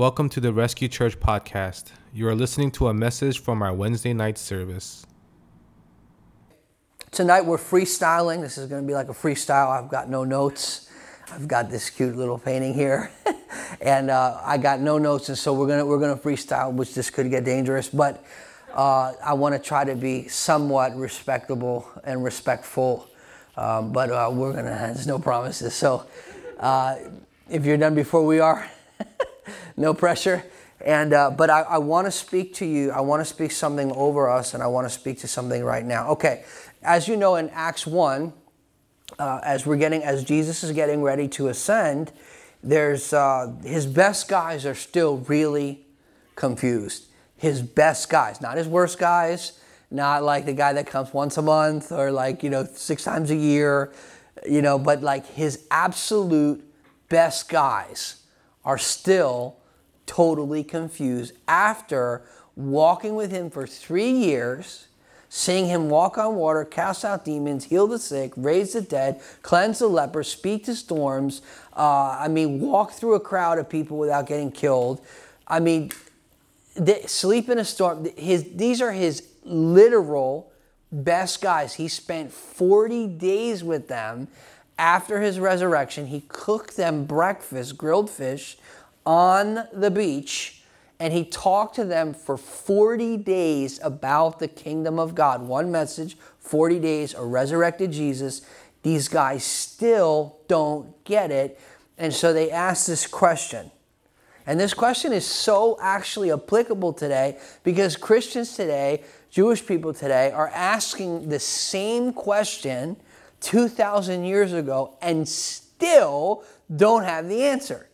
Welcome to the Rescue Church podcast. You are listening to a message from our Wednesday night service. Tonight we're freestyling. This is going to be like a freestyle. I've got no notes. I've got this cute little painting here, and uh, I got no notes, and so we're gonna we're gonna freestyle, which this could get dangerous. But uh, I want to try to be somewhat respectable and respectful. Um, but uh, we're gonna. There's no promises. So uh, if you're done before we are, no pressure. And uh, but I, I want to speak to you. I want to speak something over us, and I want to speak to something right now. Okay, as you know, in Acts one uh, as we're getting as Jesus is getting ready to ascend, there's uh, his best guys are still really confused. His best guys, not his worst guys, not like the guy that comes once a month or like you know six times a year, you know, but like his absolute best guys are still totally confused after walking with him for three years seeing him walk on water, cast out demons, heal the sick, raise the dead, cleanse the leper, speak to storms. Uh, I mean, walk through a crowd of people without getting killed. I mean, sleep in a storm. His, these are his literal best guys. He spent 40 days with them after his resurrection. He cooked them breakfast, grilled fish on the beach and he talked to them for 40 days about the kingdom of God. One message, 40 days, a resurrected Jesus. These guys still don't get it. And so they ask this question. And this question is so actually applicable today because Christians today, Jewish people today, are asking the same question 2,000 years ago and still don't have the answer.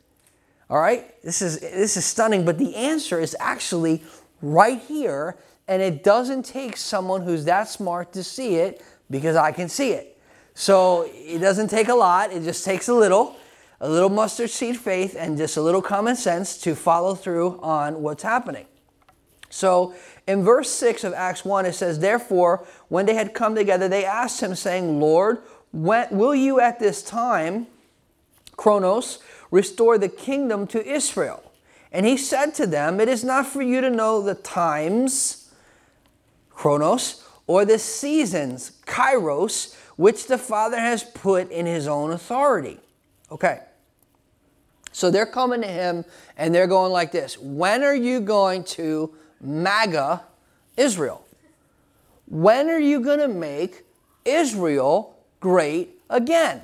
All right? This is this is stunning, but the answer is actually right here and it doesn't take someone who's that smart to see it because I can see it. So it doesn't take a lot, it just takes a little, a little mustard seed faith and just a little common sense to follow through on what's happening. So in verse 6 of Acts 1, it says, Therefore, when they had come together, they asked him, saying, Lord, when, will you at this time, Chronos, restore the kingdom to Israel. And he said to them, It is not for you to know the times, chronos, or the seasons, kairos, which the Father has put in his own authority. Okay. So they're coming to him and they're going like this When are you going to MAGA Israel? When are you going to make Israel great again?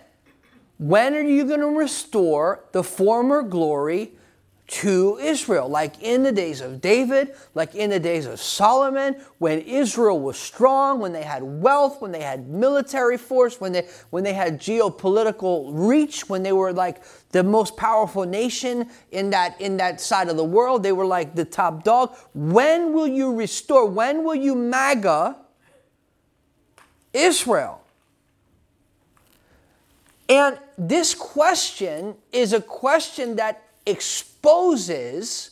When are you going to restore the former glory to Israel? Like in the days of David, like in the days of Solomon, when Israel was strong, when they had wealth, when they had military force, when they, when they had geopolitical reach, when they were like the most powerful nation in that, in that side of the world, they were like the top dog. When will you restore? When will you MAGA Israel? And this question is a question that exposes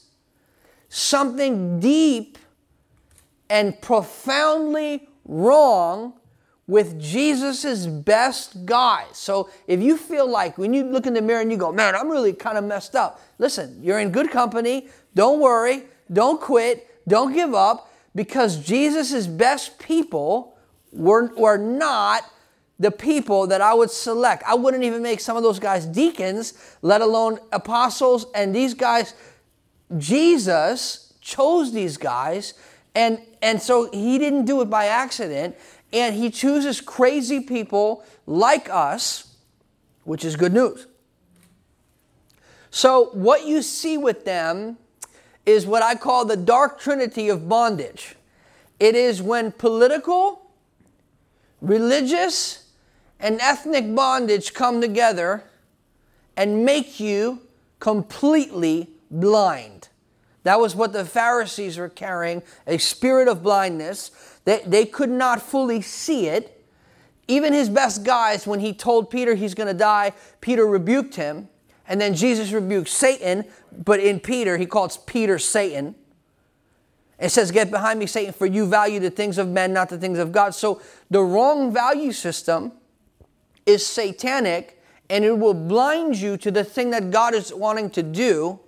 something deep and profoundly wrong with Jesus's best guys. So if you feel like when you look in the mirror and you go, man, I'm really kind of messed up, listen, you're in good company. Don't worry. Don't quit. Don't give up because Jesus's best people were, were not the people that I would select. I wouldn't even make some of those guys deacons, let alone apostles. And these guys, Jesus chose these guys. And, and so he didn't do it by accident. And he chooses crazy people like us, which is good news. So, what you see with them is what I call the dark trinity of bondage. It is when political, religious, and ethnic bondage come together and make you completely blind. That was what the Pharisees were carrying a spirit of blindness. They, they could not fully see it. Even his best guys, when he told Peter he's going to die, Peter rebuked him. And then Jesus rebuked Satan, but in Peter, he calls Peter Satan. It says, Get behind me, Satan, for you value the things of men, not the things of God. So the wrong value system is satanic and it will blind you to the thing that God is wanting to do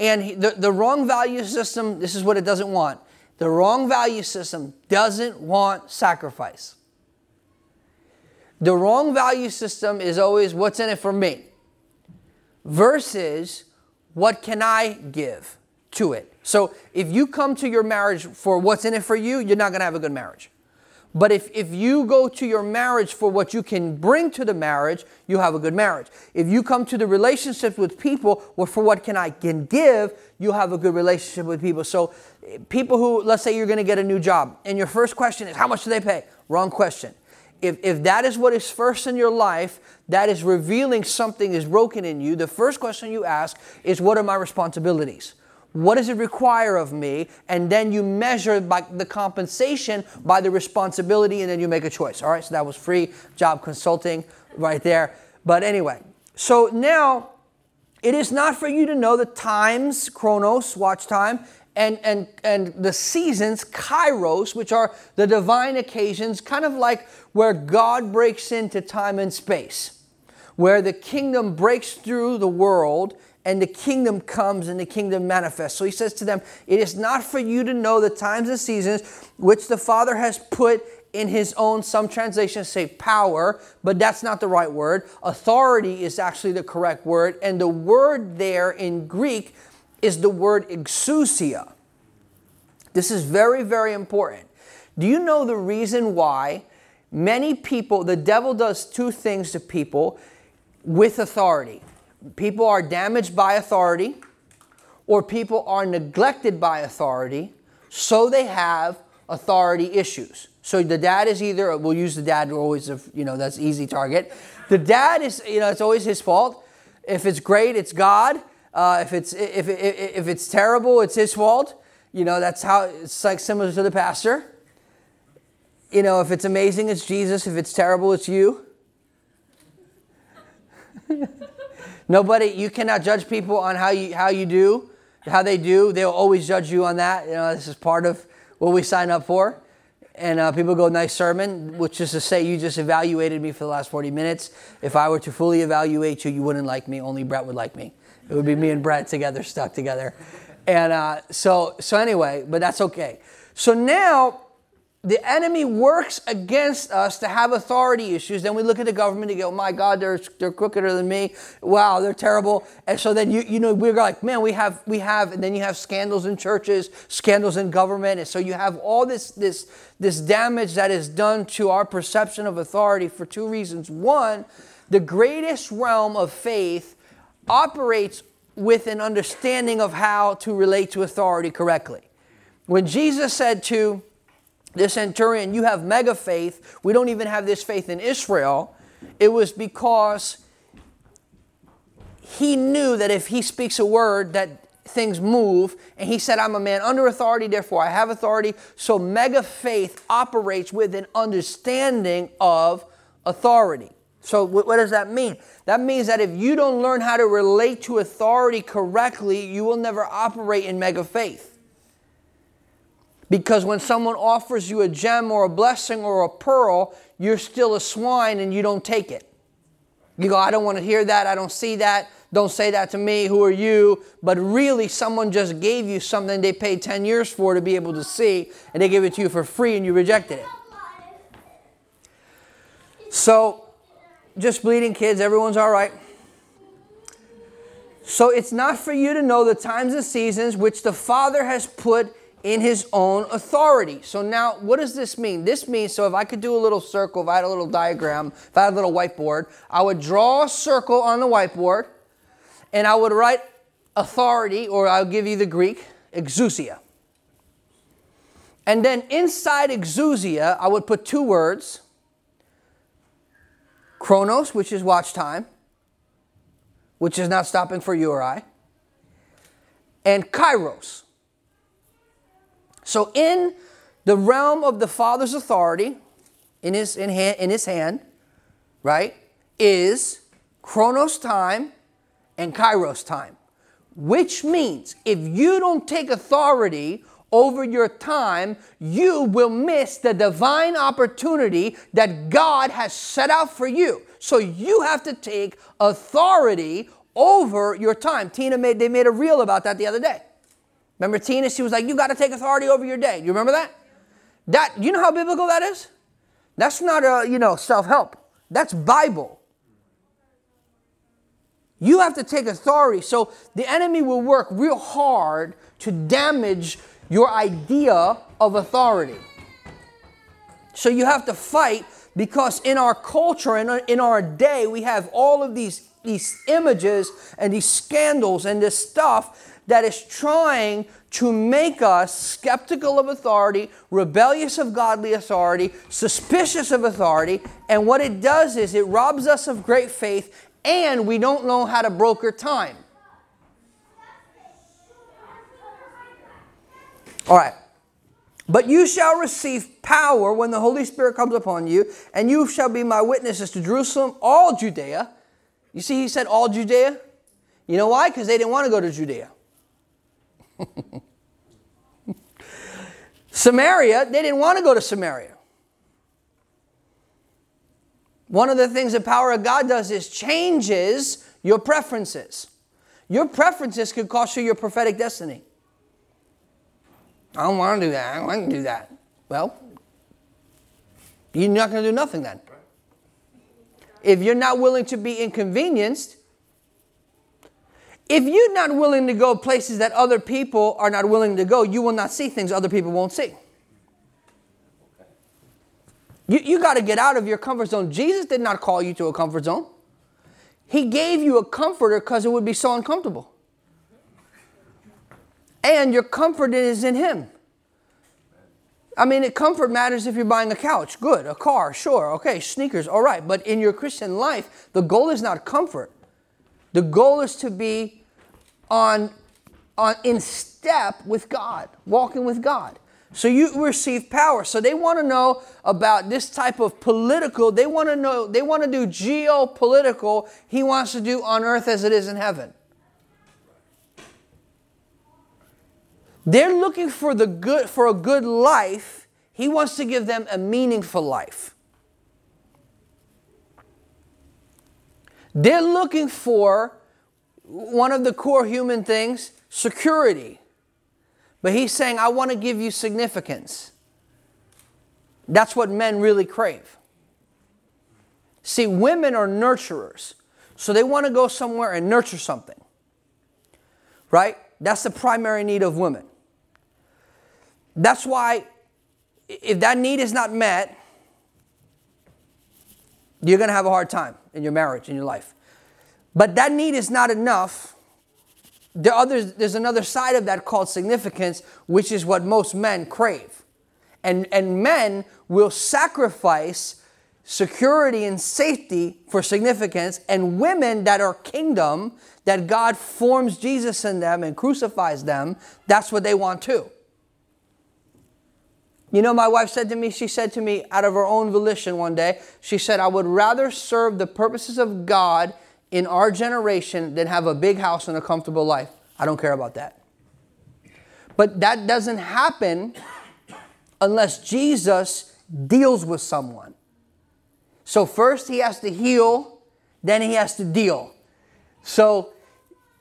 And the, the wrong value system, this is what it doesn't want. The wrong value system doesn't want sacrifice. The wrong value system is always what's in it for me versus what can I give to it. So if you come to your marriage for what's in it for you, you're not going to have a good marriage. But if, if you go to your marriage for what you can bring to the marriage, you have a good marriage. If you come to the relationships with people for what can I can give, you have a good relationship with people. So people who, let's say you're going to get a new job, and your first question is, how much do they pay? Wrong question. If, if that is what is first in your life, that is revealing something is broken in you, the first question you ask is, what are my responsibilities? What does it require of me? And then you measure by the compensation by the responsibility, and then you make a choice. All right, so that was free job consulting right there. But anyway, so now it is not for you to know the times, chronos, watch time, and, and, and the seasons, kairos, which are the divine occasions, kind of like where God breaks into time and space, where the kingdom breaks through the world and the kingdom comes and the kingdom manifests. So he says to them, It is not for you to know the times and seasons which the Father has put in his own, some translations say power, but that's not the right word. Authority is actually the correct word. And the word there in Greek is the word exousia. This is very, very important. Do you know the reason why many people, the devil does two things to people with authority? people are damaged by authority or people are neglected by authority, so they have authority issues. So the dad is either, we'll use the dad always, you know, that's easy target. The dad is, you know, it's always his fault. If it's great, it's God. Uh, if, it's, if, if, if it's terrible, it's his fault. You know, that's how, it's like similar to the pastor. You know, if it's amazing, it's Jesus. If it's terrible, it's you. Nobody, you cannot judge people on how you, how you do, how they do. They'll always judge you on that. You know, this is part of what we sign up for. And uh, people go, nice sermon, which is to say, you just evaluated me for the last 40 minutes. If I were to fully evaluate you, you wouldn't like me. Only Brett would like me. It would be me and Brett together, stuck together. And uh, so, so anyway, but that's okay. So now the enemy works against us to have authority issues. Then we look at the government and go, my God, they're, they're crookeder than me. Wow, they're terrible. And so then you, you know, we're like, man, we have, we have, and then you have scandals in churches, scandals in government. And so you have all this, this, this damage that is done to our perception of authority for two reasons. One, the greatest realm of faith operates with an understanding of how to relate to authority correctly. When Jesus said to, the centurion, you have mega faith. We don't even have this faith in Israel. It was because he knew that if he speaks a word that things move and he said i'm a man under authority therefore i have authority so mega faith operates with an understanding of authority so what does that mean that means that if you don't learn how to relate to authority correctly you will never operate in mega faith because when someone offers you a gem or a blessing or a pearl, you're still a swine and you don't take it. You go, I don't want to hear that. I don't see that. Don't say that to me. Who are you? But really, someone just gave you something they paid 10 years for to be able to see, and they gave it to you for free and you rejected it. So, just bleeding kids, everyone's all right. So, it's not for you to know the times and seasons which the Father has put in his own authority. So now, what does this mean? This means, so if I could do a little circle, if I had a little diagram, if I had a little whiteboard, I would draw a circle on the whiteboard and I would write authority, or I'll give you the Greek, exousia. And then inside exousia, I would put two words chronos, which is watch time, which is not stopping for you or I, and kairos so, in the realm of the Father's authority, in his, in, hand, in his hand, right, is chronos time and kairos time. Which means if you don't take authority over your time, you will miss the divine opportunity that God has set out for you. So you have to take authority over your time. Tina made they made a reel about that the other day. Remember Tina? She was like, "You got to take authority over your day." You remember that? That you know how biblical that is? That's not a you know self help. That's Bible. You have to take authority. So the enemy will work real hard to damage your idea of authority. So you have to fight because in our culture and in our day, we have all of these, these images and these scandals and this stuff that is trying to make us skeptical of authority, rebellious of godly authority, suspicious of authority. And what it does is it robs us of great faith and we don't know how to broker time. All right. But you shall receive power when the Holy Spirit comes upon you, and you shall be my witnesses to Jerusalem, all Judea. You see, he said all Judea. You know why? Because they didn't want to go to Judea. Samaria, they didn't want to go to Samaria. One of the things the power of God does is changes your preferences. Your preferences could cost you your prophetic destiny. I don't want to do that. I don't want to do that. Well, you're not going to do nothing then. If you're not willing to be inconvenienced, if you're not willing to go places that other people are not willing to go, you will not see things other people won't see. You, you got to get out of your comfort zone. Jesus did not call you to a comfort zone. He gave you a comforter because it would be so uncomfortable. And your comfort is in Him. I mean, comfort matters if you're buying a couch, good, a car, sure, okay, sneakers, all right. But in your Christian life, the goal is not comfort. The goal is to be on, on in step with God, walking with God. So you receive power. So they want to know about this type of political, they want to know, they want to do geopolitical, he wants to do on earth as it is in heaven. They're looking for the good for a good life. He wants to give them a meaningful life. They're looking for one of the core human things, security. But he's saying, I want to give you significance. That's what men really crave. See, women are nurturers. So they want to go somewhere and nurture something. Right? That's the primary need of women. That's why, if that need is not met, you're going to have a hard time in your marriage, in your life. But that need is not enough there others, there's another side of that called significance, which is what most men crave. And, and men will sacrifice security and safety for significance, and women that are kingdom, that God forms Jesus in them and crucifies them, that's what they want too. You know, my wife said to me, she said to me out of her own volition one day, she said, I would rather serve the purposes of God in our generation than have a big house and a comfortable life. I don't care about that. But that doesn't happen unless Jesus deals with someone. So first he has to heal, then he has to deal. So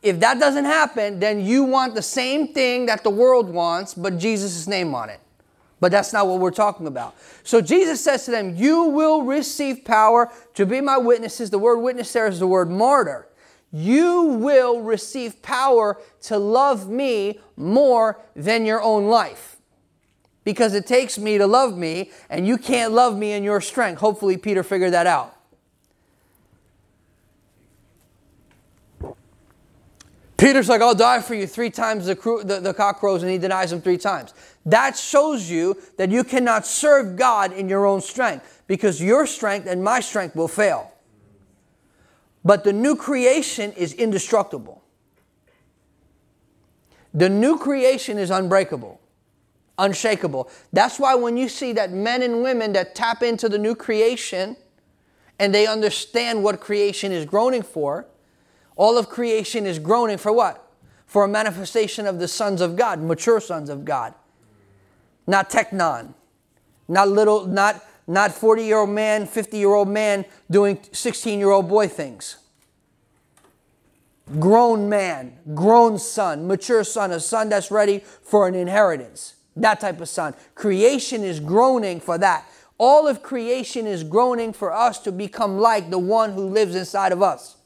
if that doesn't happen, then you want the same thing that the world wants, but Jesus' name on it. But that's not what we're talking about. So Jesus says to them, You will receive power to be my witnesses. The word witness there is the word martyr. You will receive power to love me more than your own life. Because it takes me to love me, and you can't love me in your strength. Hopefully, Peter figured that out. Peter's like, I'll die for you three times the, the, the cock crows, and he denies him three times. That shows you that you cannot serve God in your own strength because your strength and my strength will fail. But the new creation is indestructible. The new creation is unbreakable, unshakable. That's why when you see that men and women that tap into the new creation and they understand what creation is groaning for, all of creation is groaning for what? For a manifestation of the sons of God, mature sons of God. Not teknon. Not little, not, not 40 year old man, 50 year old man doing 16 year old boy things. grown man, grown son, mature son, a son that's ready for an inheritance. That type of son. Creation is groaning for that. All of creation is groaning for us to become like the one who lives inside of us.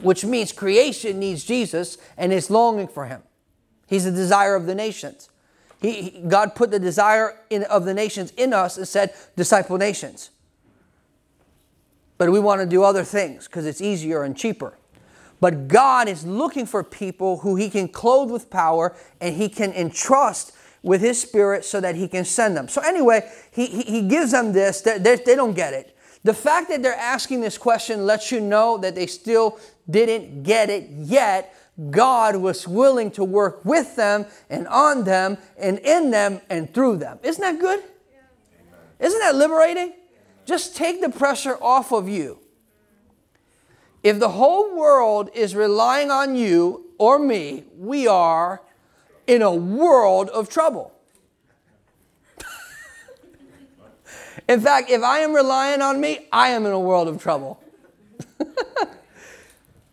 Which means creation needs Jesus and is longing for him. He's the desire of the nations. He, he, God put the desire in, of the nations in us and said, disciple nations. But we want to do other things because it's easier and cheaper. But God is looking for people who He can clothe with power and He can entrust with His Spirit so that He can send them. So, anyway, He, he, he gives them this. They, they, they don't get it. The fact that they're asking this question lets you know that they still didn't get it yet. God was willing to work with them and on them and in them and through them. Isn't that good? Isn't that liberating? Just take the pressure off of you. If the whole world is relying on you or me, we are in a world of trouble. in fact, if I am relying on me, I am in a world of trouble.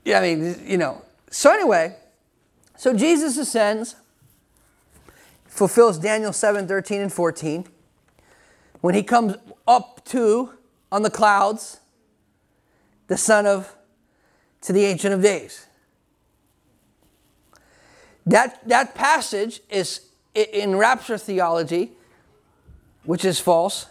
yeah, I mean, you know. So, anyway, so Jesus ascends, fulfills Daniel 7 13 and 14 when he comes up to on the clouds the son of to the ancient of days. That that passage is in rapture theology which is false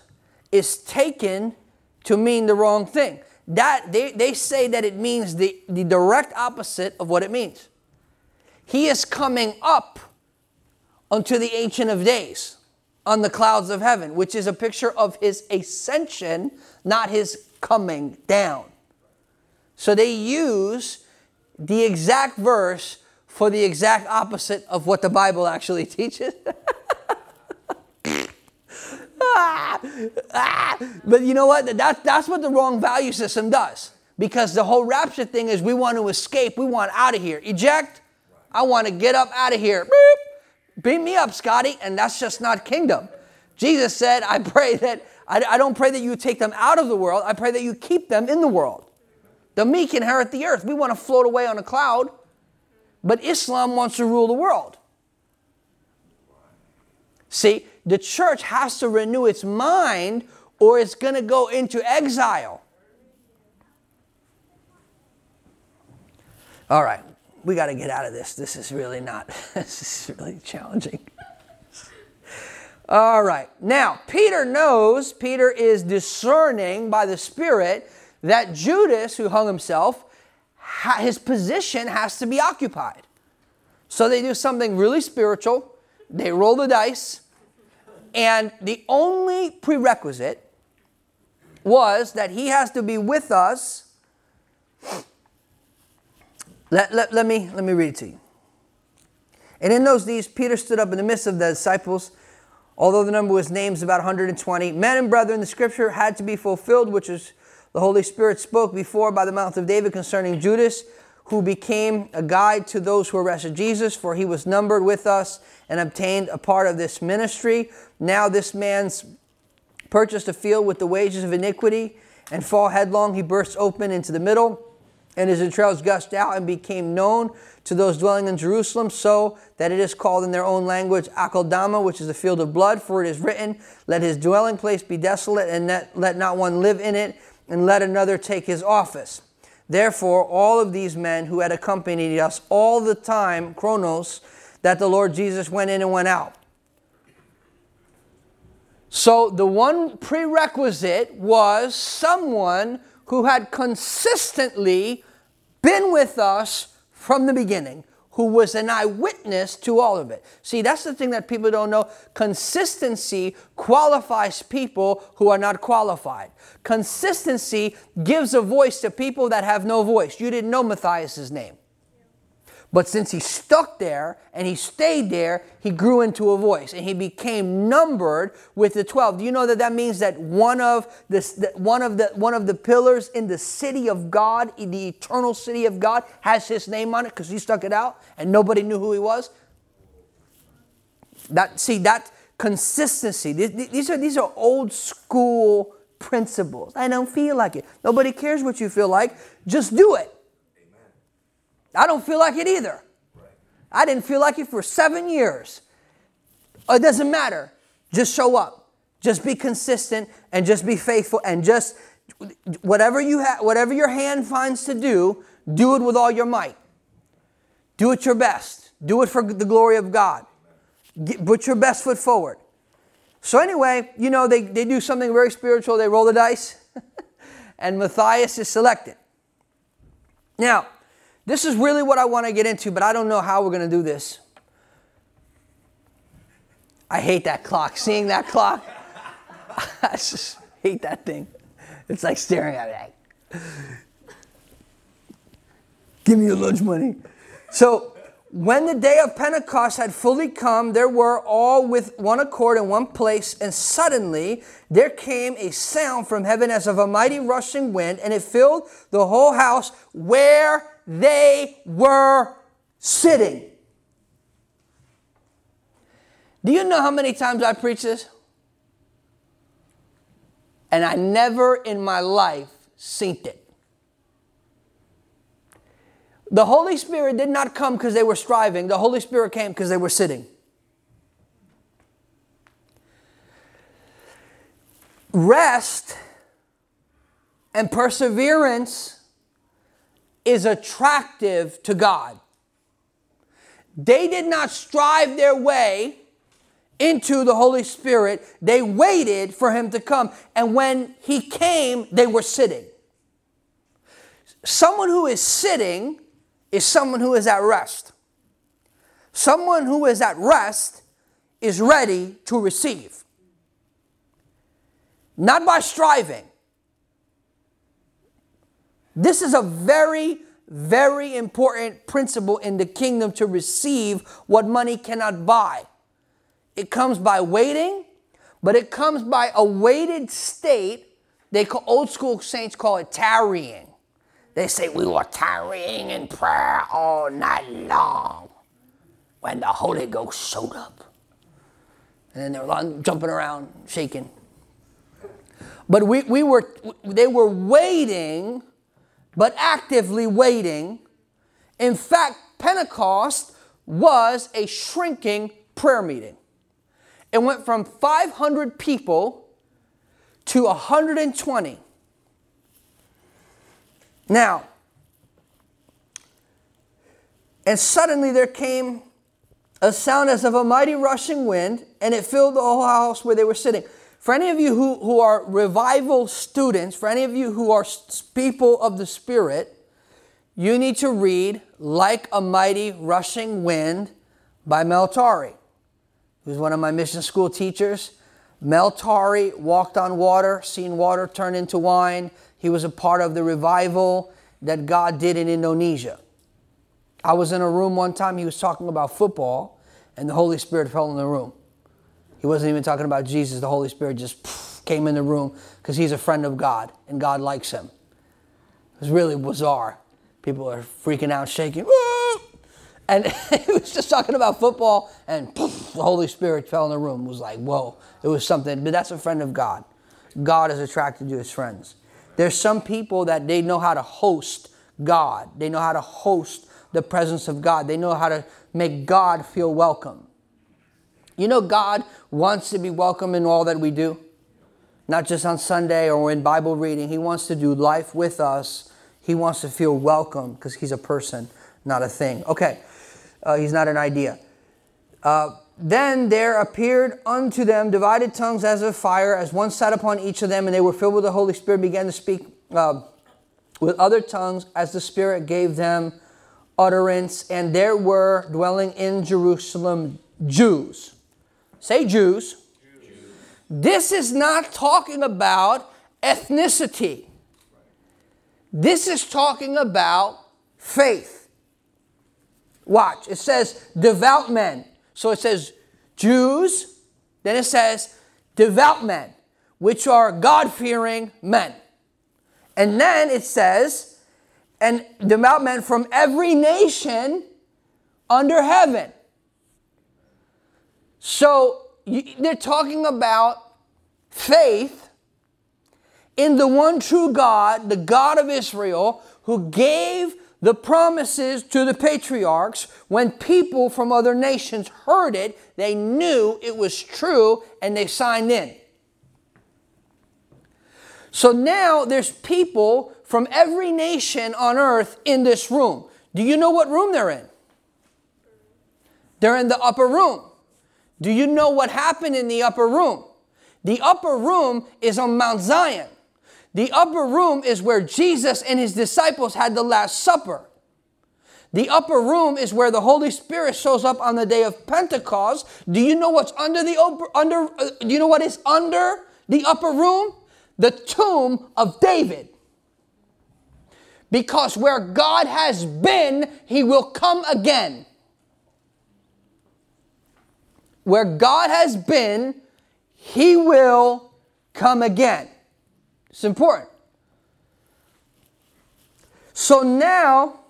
is taken to mean the wrong thing that they, they say that it means the, the direct opposite of what it means he is coming up unto the ancient of days on the clouds of heaven, which is a picture of his ascension, not his coming down. So they use the exact verse for the exact opposite of what the Bible actually teaches. ah, ah. But you know what? That, that's what the wrong value system does. Because the whole rapture thing is we want to escape, we want out of here. Eject, I want to get up out of here. Beep. Beat me up, Scotty, and that's just not kingdom. Jesus said, I pray that, I, I don't pray that you take them out of the world, I pray that you keep them in the world. The meek inherit the earth. We want to float away on a cloud, but Islam wants to rule the world. See, the church has to renew its mind or it's going to go into exile. All right, we got to get out of this. This is really not, this is really challenging. All right. Now, Peter knows, Peter is discerning by the Spirit that Judas, who hung himself, his position has to be occupied. So they do something really spiritual. They roll the dice. And the only prerequisite was that he has to be with us let, let, let, me, let me read it to you. And in those days, Peter stood up in the midst of the disciples, although the number was names about 120. Men and brethren, the scripture had to be fulfilled, which is the Holy Spirit spoke before by the mouth of David concerning Judas, who became a guide to those who arrested Jesus, for he was numbered with us and obtained a part of this ministry. Now this man's purchased a field with the wages of iniquity, and fall headlong, he bursts open into the middle and his entrails gushed out and became known to those dwelling in Jerusalem, so that it is called in their own language Akeldama, which is the field of blood. For it is written, Let his dwelling place be desolate, and let, let not one live in it, and let another take his office. Therefore, all of these men who had accompanied us all the time, chronos, that the Lord Jesus went in and went out. So the one prerequisite was someone who had consistently been with us from the beginning, who was an eyewitness to all of it. See, that's the thing that people don't know. Consistency qualifies people who are not qualified. Consistency gives a voice to people that have no voice. You didn't know Matthias's name. But since he stuck there and he stayed there, he grew into a voice and he became numbered with the 12. Do you know that that means that one of the, one of the, one of the pillars in the city of God, in the eternal city of God, has his name on it because he stuck it out and nobody knew who he was? That, see, that consistency, these are, these are old school principles. I don't feel like it. Nobody cares what you feel like. Just do it. I don't feel like it either. I didn't feel like it for seven years. It doesn't matter. Just show up. Just be consistent and just be faithful and just whatever you have, whatever your hand finds to do, do it with all your might. Do it your best. Do it for the glory of God. Get, put your best foot forward. So anyway, you know, they, they do something very spiritual. They roll the dice, and Matthias is selected. Now, this is really what I want to get into, but I don't know how we're going to do this. I hate that clock. Seeing that clock, I just hate that thing. It's like staring at it. Give me your lunch money. So, when the day of Pentecost had fully come, there were all with one accord in one place, and suddenly there came a sound from heaven as of a mighty rushing wind, and it filled the whole house where they were sitting. Do you know how many times I preach this? And I never in my life seen it. The Holy Spirit did not come because they were striving, the Holy Spirit came because they were sitting. Rest and perseverance is attractive to God. They did not strive their way into the Holy Spirit. They waited for him to come. And when he came, they were sitting. Someone who is sitting is someone who is at rest. Someone who is at rest is ready to receive. Not by striving. This is a very, very important principle in the kingdom to receive what money cannot buy. It comes by waiting, but it comes by a weighted state. They call old school saints call it tarrying. They say we were tarrying in prayer all night long when the Holy Ghost showed up. And then they were jumping around, shaking. But we, we were, they were waiting, but actively waiting. In fact, Pentecost was a shrinking prayer meeting. It went from 500 people to 120. Now, and suddenly there came a sound as of a mighty rushing wind, and it filled the whole house where they were sitting. For any of you who, who are revival students, for any of you who are people of the Spirit, you need to read Like a Mighty Rushing Wind by Mel Tari, who's one of my mission school teachers. Mel Tari walked on water, seen water turn into wine. He was a part of the revival that God did in Indonesia. I was in a room one time, he was talking about football, and the Holy Spirit fell in the room. He wasn't even talking about Jesus, the Holy Spirit just came in the room because he's a friend of God and God likes him. It was really bizarre. People are freaking out, shaking. And he was just talking about football, and poof, the Holy Spirit fell in the room. It was like, whoa, it was something. But that's a friend of God. God is attracted to his friends. There's some people that they know how to host God. They know how to host the presence of God. They know how to make God feel welcome. You know, God wants to be welcome in all that we do, not just on Sunday or in Bible reading. He wants to do life with us. He wants to feel welcome because He's a person, not a thing. Okay, uh, He's not an idea. Uh, then there appeared unto them divided tongues as of fire, as one sat upon each of them, and they were filled with the Holy Spirit, began to speak uh, with other tongues as the Spirit gave them utterance. And there were dwelling in Jerusalem Jews. Say Jews. Jews. This is not talking about ethnicity. This is talking about faith. Watch, it says devout men. So it says Jews, then it says devout men, which are God fearing men. And then it says, and devout men from every nation under heaven. So they're talking about faith in the one true God, the God of Israel, who gave the promises to the patriarchs, when people from other nations heard it, they knew it was true and they signed in. So now there's people from every nation on earth in this room. Do you know what room they're in? They're in the upper room. Do you know what happened in the upper room? The upper room is on Mount Zion. The upper room is where Jesus and his disciples had the Last Supper. The upper room is where the Holy Spirit shows up on the day of Pentecost. Do you know what's under the upper, under? Uh, do you know what is under the upper room? The tomb of David. Because where God has been, He will come again. Where God has been, He will come again. It's important. So now,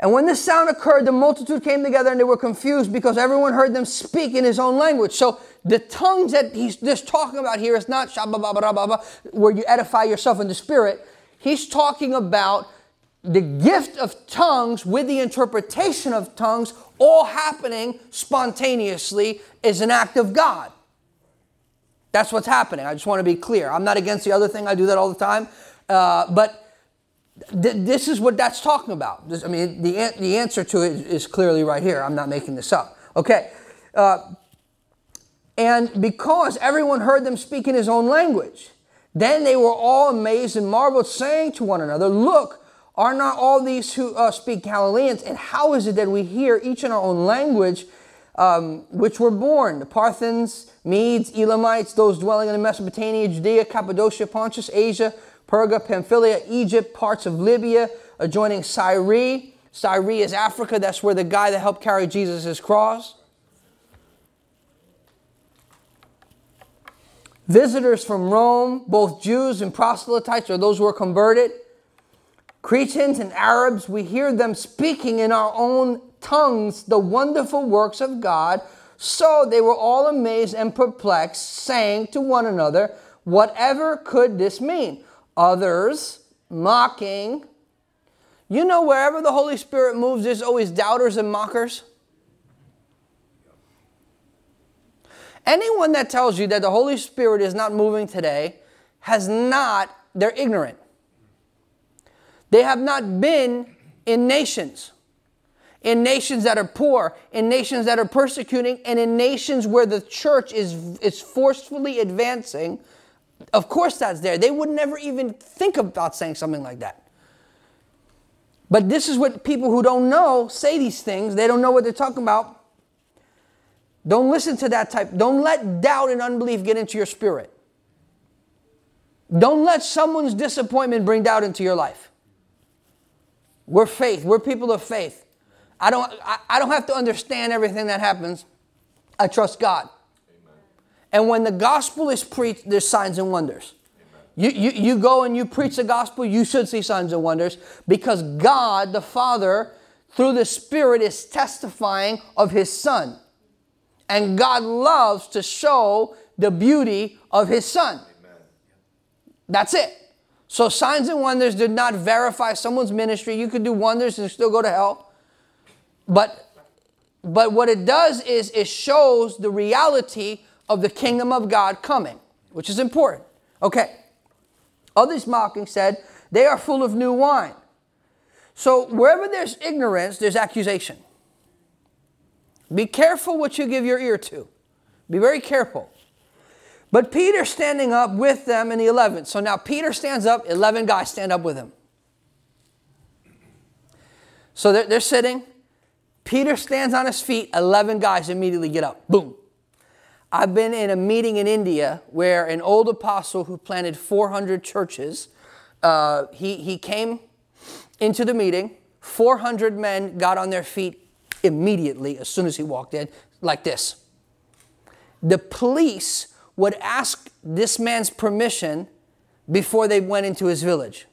and when this sound occurred, the multitude came together and they were confused because everyone heard them speak in his own language. So the tongues that he's just talking about here is not where you edify yourself in the spirit. He's talking about the gift of tongues with the interpretation of tongues all happening spontaneously is an act of God. That's what's happening. I just want to be clear. I'm not against the other thing. I do that all the time. Uh, but th- this is what that's talking about. This, I mean, the, the answer to it is clearly right here. I'm not making this up. Okay. Uh, and because everyone heard them speak in his own language, then they were all amazed and marveled, saying to one another, Look, are not all these who uh, speak Galileans? And how is it that we hear each in our own language? um, which were born the Parthians, Medes, Elamites, those dwelling in Mesopotamia, Judea, Cappadocia, Pontus, Asia, Perga, Pamphylia, Egypt, parts of Libya, adjoining Cyrene. Cyrene is Africa. That's where the guy that helped carry Jesus' cross. Visitors from Rome, both Jews and proselytes, or those who were converted. Cretans and Arabs, we hear them speaking in our own tongues the wonderful works of God. So they were all amazed and perplexed, saying to one another, Whatever could this mean? Others mocking. You know, wherever the Holy Spirit moves, there's always doubters and mockers. Anyone that tells you that the Holy Spirit is not moving today has not, they're ignorant. They have not been in nations in nations that are poor, in nations that are persecuting, and in nations where the church is, is forcefully advancing, of course that's there. They would never even think about saying something like that. But this is what people who don't know say these things. They don't know what they're talking about. Don't listen to that type. Don't let doubt and unbelief get into your spirit. Don't let someone's disappointment bring doubt into your life. We're faith. We're people of faith. I don't, I, I don't have to understand everything that happens. I trust God. Amen. And when the gospel is preached, there's signs and wonders. You, you, you go and you preach the gospel, you should see signs and wonders because God, the Father, through the Spirit, is testifying of His Son. And God loves to show the beauty of His Son. Amen. That's it. So, signs and wonders did not verify someone's ministry. You could do wonders and still go to hell. But but what it does is it shows the reality of the kingdom of God coming, which is important. Okay. Others mocking said, they are full of new wine. So wherever there's ignorance, there's accusation. Be careful what you give your ear to. Be very careful. But Peter standing up with them in the 11th. So now Peter stands up, 11 guys stand up with him. So they're, they're sitting. Peter stands on his feet, 11 guys immediately get up. Boom. I've been in a meeting in India where an old apostle who planted 400 churches, uh, he, he came into the meeting. 400 men got on their feet immediately as soon as he walked in, like this. The police would ask this man's permission before they went into his village.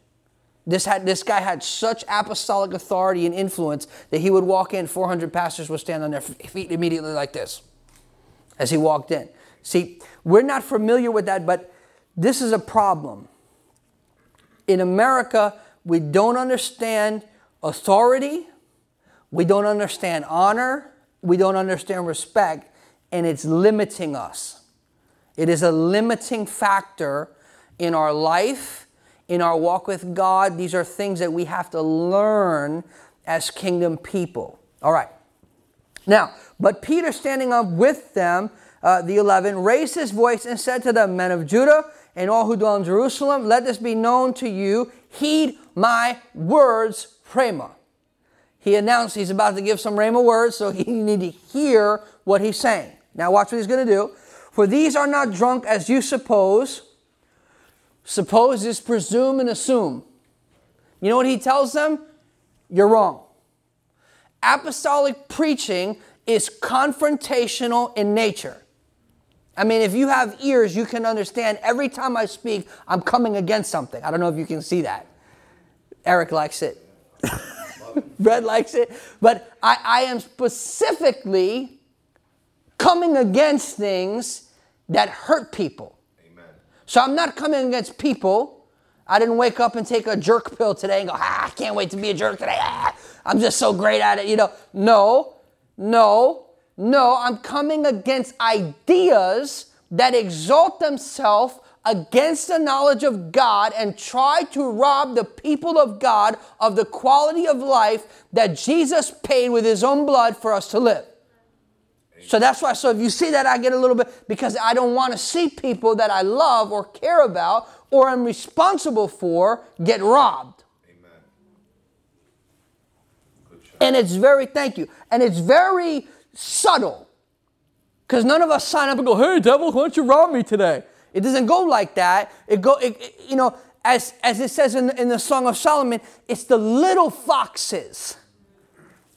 This, had, this guy had such apostolic authority and influence that he would walk in, 400 pastors would stand on their feet immediately like this as he walked in. See, we're not familiar with that, but this is a problem. In America, we don't understand authority, we don't understand honor, we don't understand respect, and it's limiting us. It is a limiting factor in our life, in our walk with God. These are things that we have to learn as kingdom people. All right. Now, but Peter, standing up with them, uh, the eleven, raised his voice and said to the men of Judah and all who dwell in Jerusalem, let this be known to you. Heed my words, Rhema. He announced he's about to give some Rhema words, so you need to hear what he's saying. Now, watch what he's going to do. For these are not drunk as you suppose. Suppose is presume and assume. You know what he tells them? You're wrong. Apostolic preaching is confrontational in nature. I mean, if you have ears, you can understand every time I speak, I'm coming against something. I don't know if you can see that. Eric likes it. Brett likes it. But I, I am specifically coming against things that hurt people. Amen. So I'm not coming against people. I didn't wake up and take a jerk pill today and go, ah, I can't wait to be a jerk today. Ah, I'm just so great at it. You know, no, no, no. I'm coming against ideas that exalt themselves against the knowledge of God and try to rob the people of God of the quality of life that Jesus paid with his own blood for us to live. So that's why, so if you see that, I get a little bit, because I don't want to see people that I love or care about or am responsible for get robbed. Amen. And it's very, thank you, and it's very subtle. Because none of us sign up and go, hey, devil, why don't you rob me today? It doesn't go like that. It go, it, it, you know, as, as it says in, in the Song of Solomon, it's the little foxes,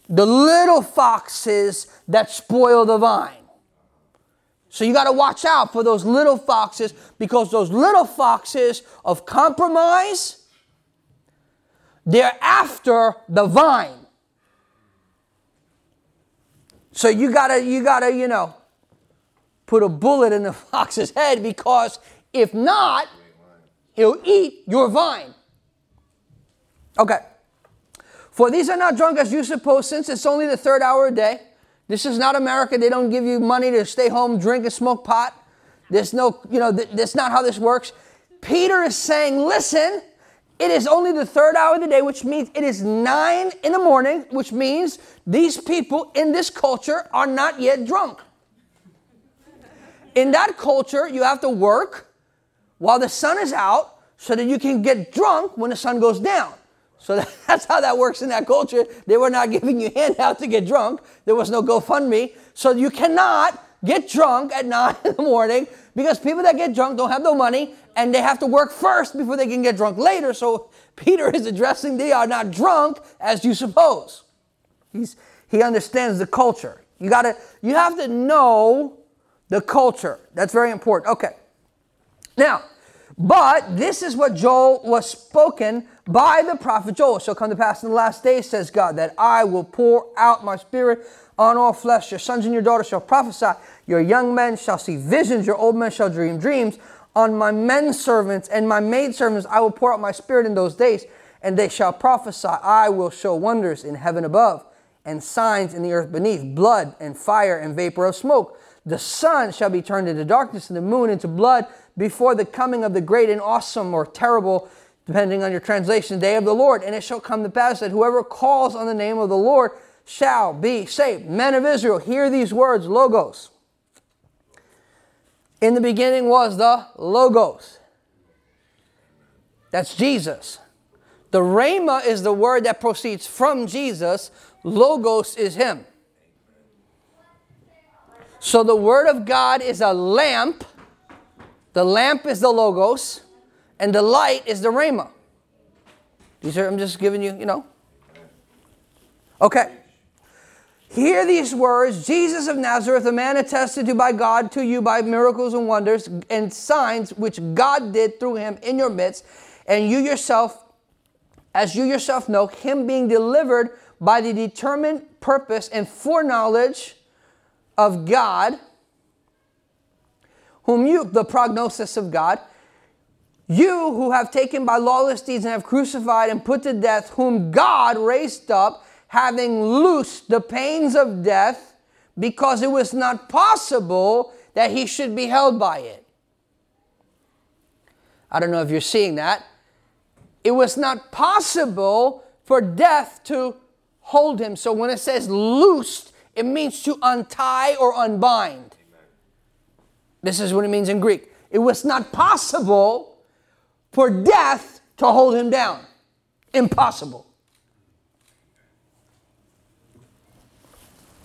the little foxes that spoil the vine. So you got to watch out for those little foxes because those little foxes of compromise, they're after the vine. So you got to you got to, you know, put a bullet in the fox's head because if not, he'll eat your vine. Okay. For these are not drunk as you suppose, since it's only the third hour a day. This is not America. They don't give you money to stay home, drink, and smoke pot. There's no, you know, th- that's not how this works. Peter is saying, listen, it is only the third hour of the day, which means it is nine in the morning, which means these people in this culture are not yet drunk in that culture, you have to work while the sun is out so that you can get drunk when the sun goes down. So that's how that works in that culture. They were not giving you handouts to get drunk. There was no GoFundMe. So you cannot get drunk at 9 in the morning because people that get drunk don't have no money and they have to work first before they can get drunk later. So Peter is addressing they are not drunk as you suppose. He's, he understands the culture. You gotta, you have to know the culture. That's very important. Okay. Now, but this is what Joel was spoken by the prophet Joel. Shall come to pass in the last days, says God, that I will pour out my spirit on all flesh. Your sons and your daughters shall prophesy. Your young men shall see visions. Your old men shall dream dreams. On my men servants and my maid servants I will pour out my spirit in those days, and they shall prophesy. I will show wonders in heaven above and signs in the earth beneath, blood and fire and vapor of smoke. The sun shall be turned into darkness and the moon into blood before the coming of the great and awesome or terrible, depending on your translation, day of the Lord. And it shall come to pass that whoever calls on the name of the Lord shall be saved. Men of Israel, hear these words, logos. In the beginning was the logos. That's Jesus. The rhema is the word that proceeds from Jesus. Logos is him. So the Word of God is a lamp. The lamp is the Logos, and the light is the Rhema. These are, I'm just giving you, you know. Okay. Hear these words Jesus of Nazareth, a man attested to by God to you by miracles and wonders and signs which God did through him in your midst, and you yourself, as you yourself know, him being delivered by the determined purpose and foreknowledge of God, whom you, the prognosis of God, You who have taken by lawless deeds and have crucified and put to death, whom God raised up, having loosed the pains of death, because it was not possible that he should be held by it. I don't know if you're seeing that. It was not possible for death to hold him. So when it says loosed, it means to untie or unbind. This is what it means in Greek. It was not possible for death to hold him down. Impossible.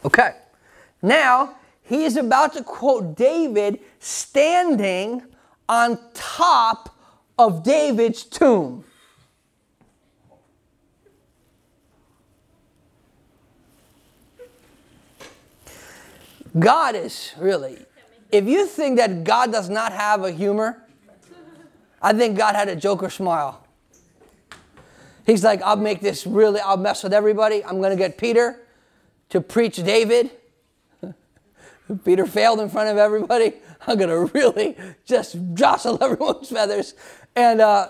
Okay. Now, he is about to quote David standing on top of David's tomb. God is really, if you think that God does not have a humor, I think God had a Joker smile. He's like, I'll make this really, I'll mess with everybody. I'm going to get Peter to preach David. Peter failed in front of everybody. I'm going to really just jostle everyone's feathers. And uh,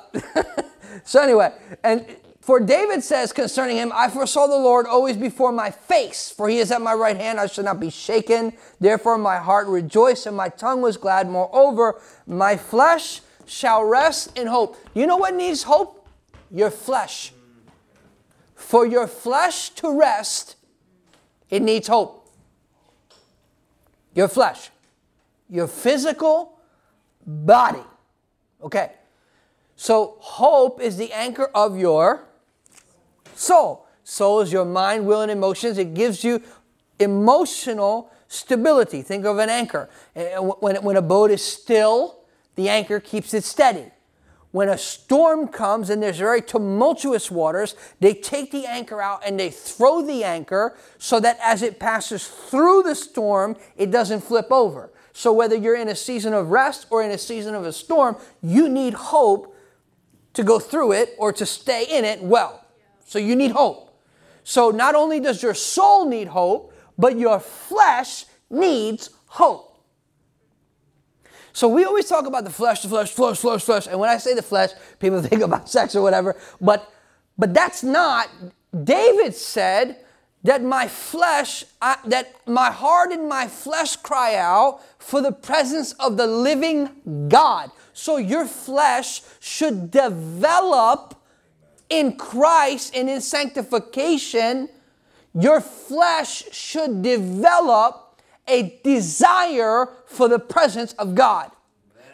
so, anyway, and for David says concerning him, I foresaw the Lord always before my face, for he is at my right hand, I shall not be shaken. Therefore my heart rejoiced and my tongue was glad. Moreover, my flesh shall rest in hope. You know what needs hope? Your flesh. For your flesh to rest, it needs hope. Your flesh, your physical body. Okay. So hope is the anchor of your soul. Soul is your mind, will, and emotions. It gives you emotional stability. Think of an anchor. When, when a boat is still, the anchor keeps it steady. When a storm comes and there's very tumultuous waters, they take the anchor out and they throw the anchor so that as it passes through the storm, it doesn't flip over. So whether you're in a season of rest or in a season of a storm, you need hope to go through it or to stay in it well. So you need hope. So not only does your soul need hope, but your flesh needs hope. So we always talk about the flesh, the flesh, flesh, flesh, flesh. And when I say the flesh, people think about sex or whatever. But but that's not. David said that my flesh, I, that my heart and my flesh cry out for the presence of the living God. So your flesh should develop in Christ and in sanctification, your flesh should develop a desire for the presence of God.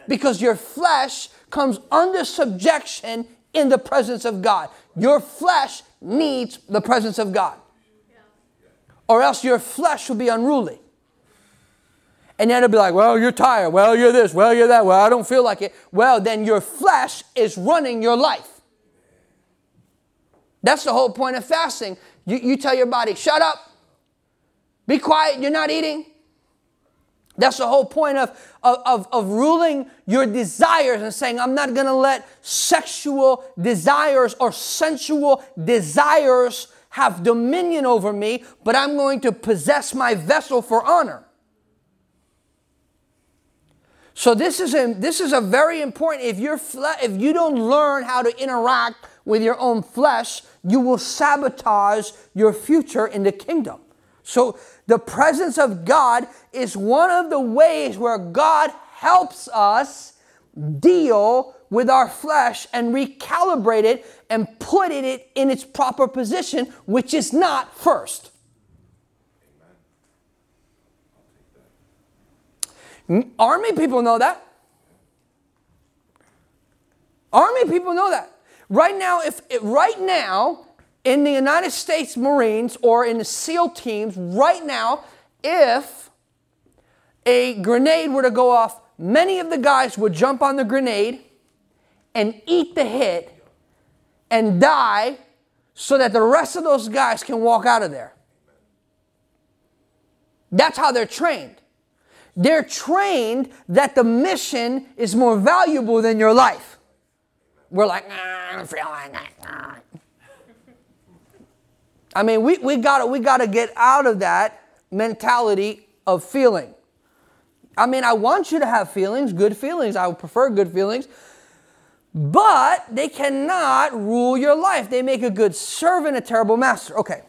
Because your flesh comes under subjection in the presence of God. Your flesh needs the presence of God. Or else your flesh will be unruly. And then it'll be like, well, you're tired. Well, you're this. Well, you're that. Well, I don't feel like it. Well, then your flesh is running your life. That's the whole point of fasting. You, you tell your body, shut up, be quiet, you're not eating. That's the whole point of, of, of, ruling your desires and saying, I'm not going to let sexual desires or sensual desires have dominion over me, but I'm going to possess my vessel for honor. So this is a, this is a very important. If you're if you don't learn how to interact with your own flesh, you will sabotage your future in the kingdom. So, the presence of God is one of the ways where God helps us deal with our flesh and recalibrate it and put it in its proper position, which is not first. Army people know that. Army people know that. Right now, if right now in the United States Marines or in the SEAL teams, right now, if a grenade were to go off, many of the guys would jump on the grenade and eat the hit and die so that the rest of those guys can walk out of there. That's how they're trained. They're trained that the mission is more valuable than your life we're like, I'm feeling that. I mean, we, we gotta we gotta get out of that mentality of feeling. I mean, I want you to have feelings, good feelings. I would prefer good feelings. but they cannot rule your life. They make a good servant, a terrible master. Okay.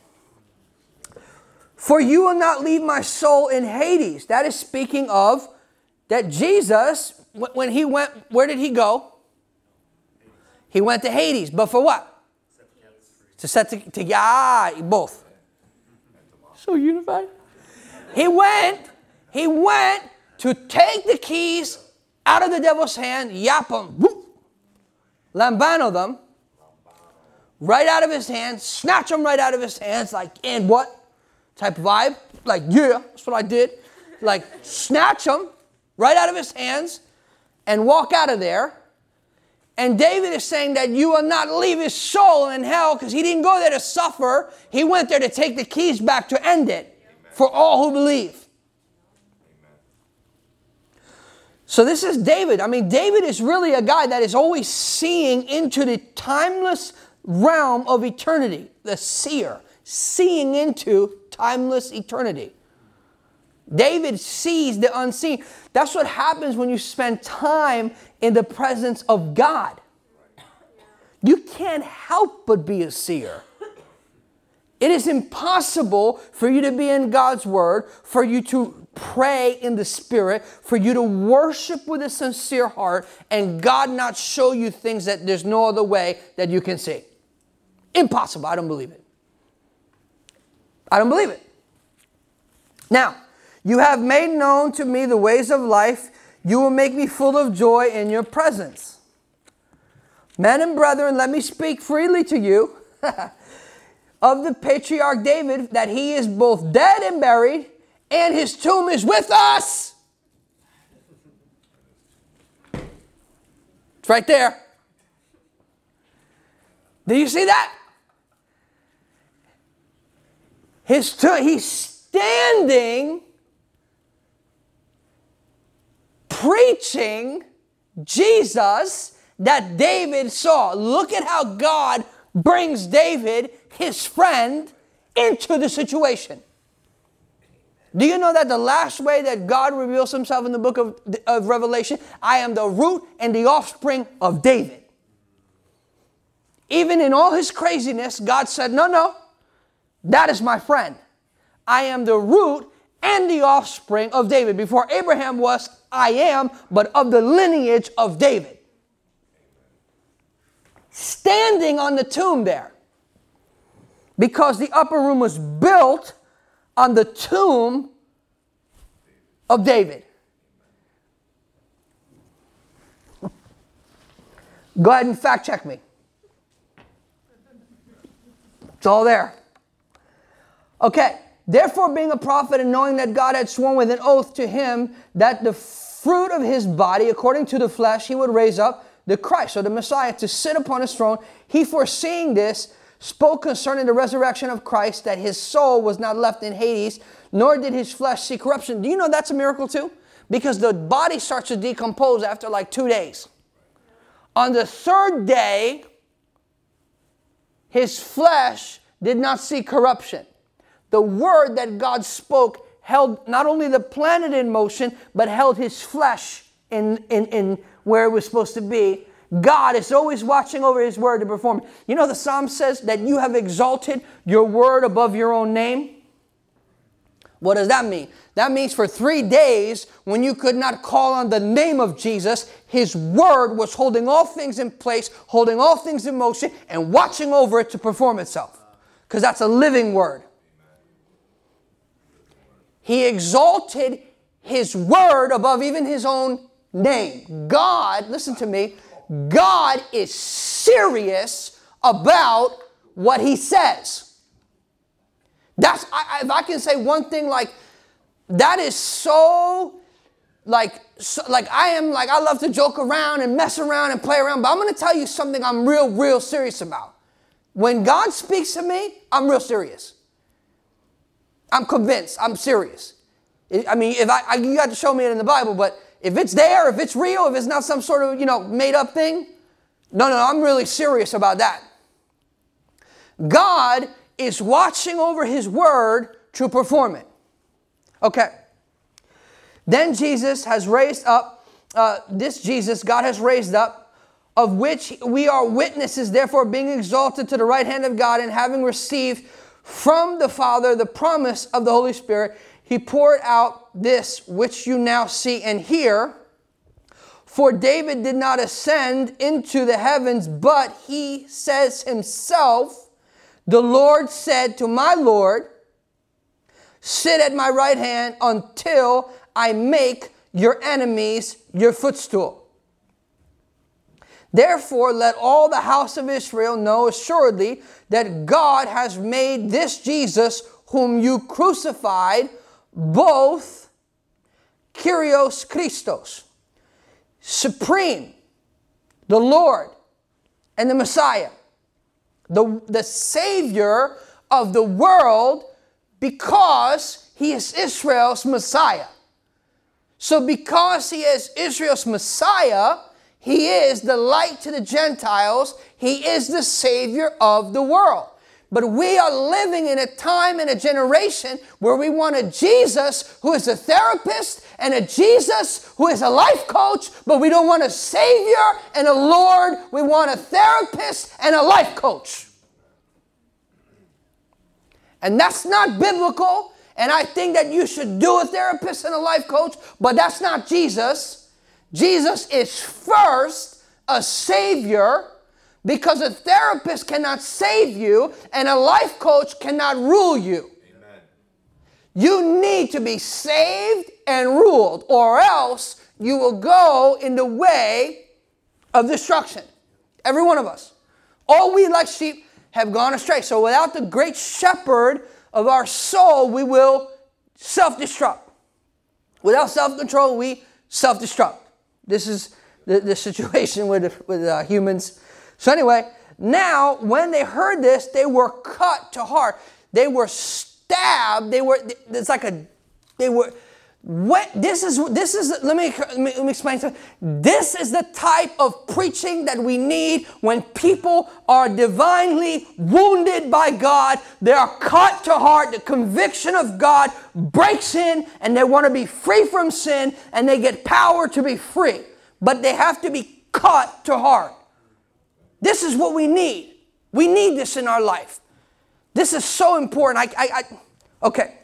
For you will not leave my soul in Hades. That is speaking of that Jesus, when he went, where did he go? He went to Hades. But for what? To set to, to yeah, both. So unified. He went, he went to take the keys out of the devil's hand, yap them, whoop, lambano them, right out of his hands, snatch them right out of his hands, like, and what? type vibe. Like, yeah, that's what I did. Like, snatch him right out of his hands and walk out of there. And David is saying that you will not leave his soul in hell because he didn't go there to suffer. He went there to take the keys back to end it for all who believe. So this is David. I mean, David is really a guy that is always seeing into the timeless realm of eternity, the seer, seeing into timeless eternity. David sees the unseen. That's what happens when you spend time in the presence of God. You can't help but be a seer. It is impossible for you to be in God's Word, for you to pray in the Spirit, for you to worship with a sincere heart, and God not show you things that there's no other way that you can see. Impossible. I don't believe it. I don't believe it. Now, you have made known to me the ways of life. You will make me full of joy in your presence. Men and brethren, let me speak freely to you of the patriarch David that he is both dead and buried, and his tomb is with us. It's right there. Do you see that? His tomb, he's standing preaching Jesus that David saw. Look at how God brings David, his friend, into the situation. Do you know that the last way that God reveals himself in the book of, of Revelation, I am the root and the offspring of David? Even in all his craziness, God said, No, no, that is my friend. I am the root and the offspring of David. Before Abraham was, I am, but of the lineage of David. Standing on the tomb there. Because the upper room was built on the tomb of David. Go ahead and fact check me. It's all there. Okay, therefore, being a prophet and knowing that God had sworn with an oath to him that the fruit of his body, according to the flesh, he would raise up the Christ or the Messiah to sit upon his throne, he foreseeing this spoke concerning the resurrection of Christ that his soul was not left in Hades, nor did his flesh see corruption. Do you know that's a miracle too? Because the body starts to decompose after like two days. On the third day, his flesh did not see corruption the word that God spoke held not only the planet in motion, but held his flesh in, in, in where it was supposed to be. God is always watching over his word to perform. You know, the psalm says that you have exalted your word above your own name. What does that mean? That means for three days, when you could not call on the name of Jesus, his word was holding all things in place, holding all things in motion, and watching over it to perform itself. Because that's a living word. He exalted his word above even his own name. God, listen to me, God is serious about what he says. That's, I, if I can say one thing, like, that is so, like, so, like I am, like, I love to joke around and mess around and play around, but I'm gonna tell you something I'm real, real serious about. When God speaks to me, I'm real serious. I'm convinced. I'm serious. I mean, if I, I, you got to show me it in the Bible, but if it's there, if it's real, if it's not some sort of you know made up thing, no, no, I'm really serious about that. God is watching over His word to perform it. Okay. Then Jesus has raised up. Uh, this Jesus, God has raised up of which we are witnesses, therefore, being exalted to the right hand of God and having received from the Father the promise of the Holy Spirit, he poured out this which you now see and hear. For David did not ascend into the heavens, but he says himself, The Lord said to my Lord, Sit at my right hand until I make your enemies your footstool. Therefore, let all the house of Israel know assuredly that God has made this Jesus, whom you crucified, both Kyrios Christos, supreme, the Lord, and the Messiah, the, the Savior of the world, because he is Israel's Messiah. So, because he is Israel's Messiah, he is the light to the Gentiles, he is the Savior of the world. But we are living in a time and a generation where we want a Jesus who is a therapist and a Jesus who is a life coach, but we don't want a Savior and a Lord. We want a therapist and a life coach. And that's not biblical. And I think that you should do a therapist and a life coach, but that's not Jesus. Jesus is first a Savior because a therapist cannot save you and a life coach cannot rule you. Amen. You need to be saved and ruled, or else you will go in the way of destruction. Every one of us. All we like sheep have gone astray. So without the great shepherd of our soul, we will self destruct. Without self control, we self destruct. This is the, the situation with, with uh, humans. So, anyway, now when they heard this, they were cut to heart. They were stabbed. They were, it's like a, they were, what this is this is let me, let me, let me explain something. This is the type of preaching that we need when people are divinely wounded by God. They are cut to heart. The conviction of God breaks in, and they want to be free from sin, and they get power to be free. But they have to be cut to heart. This is what we need. We need this in our life. This is so important. I, I, I okay.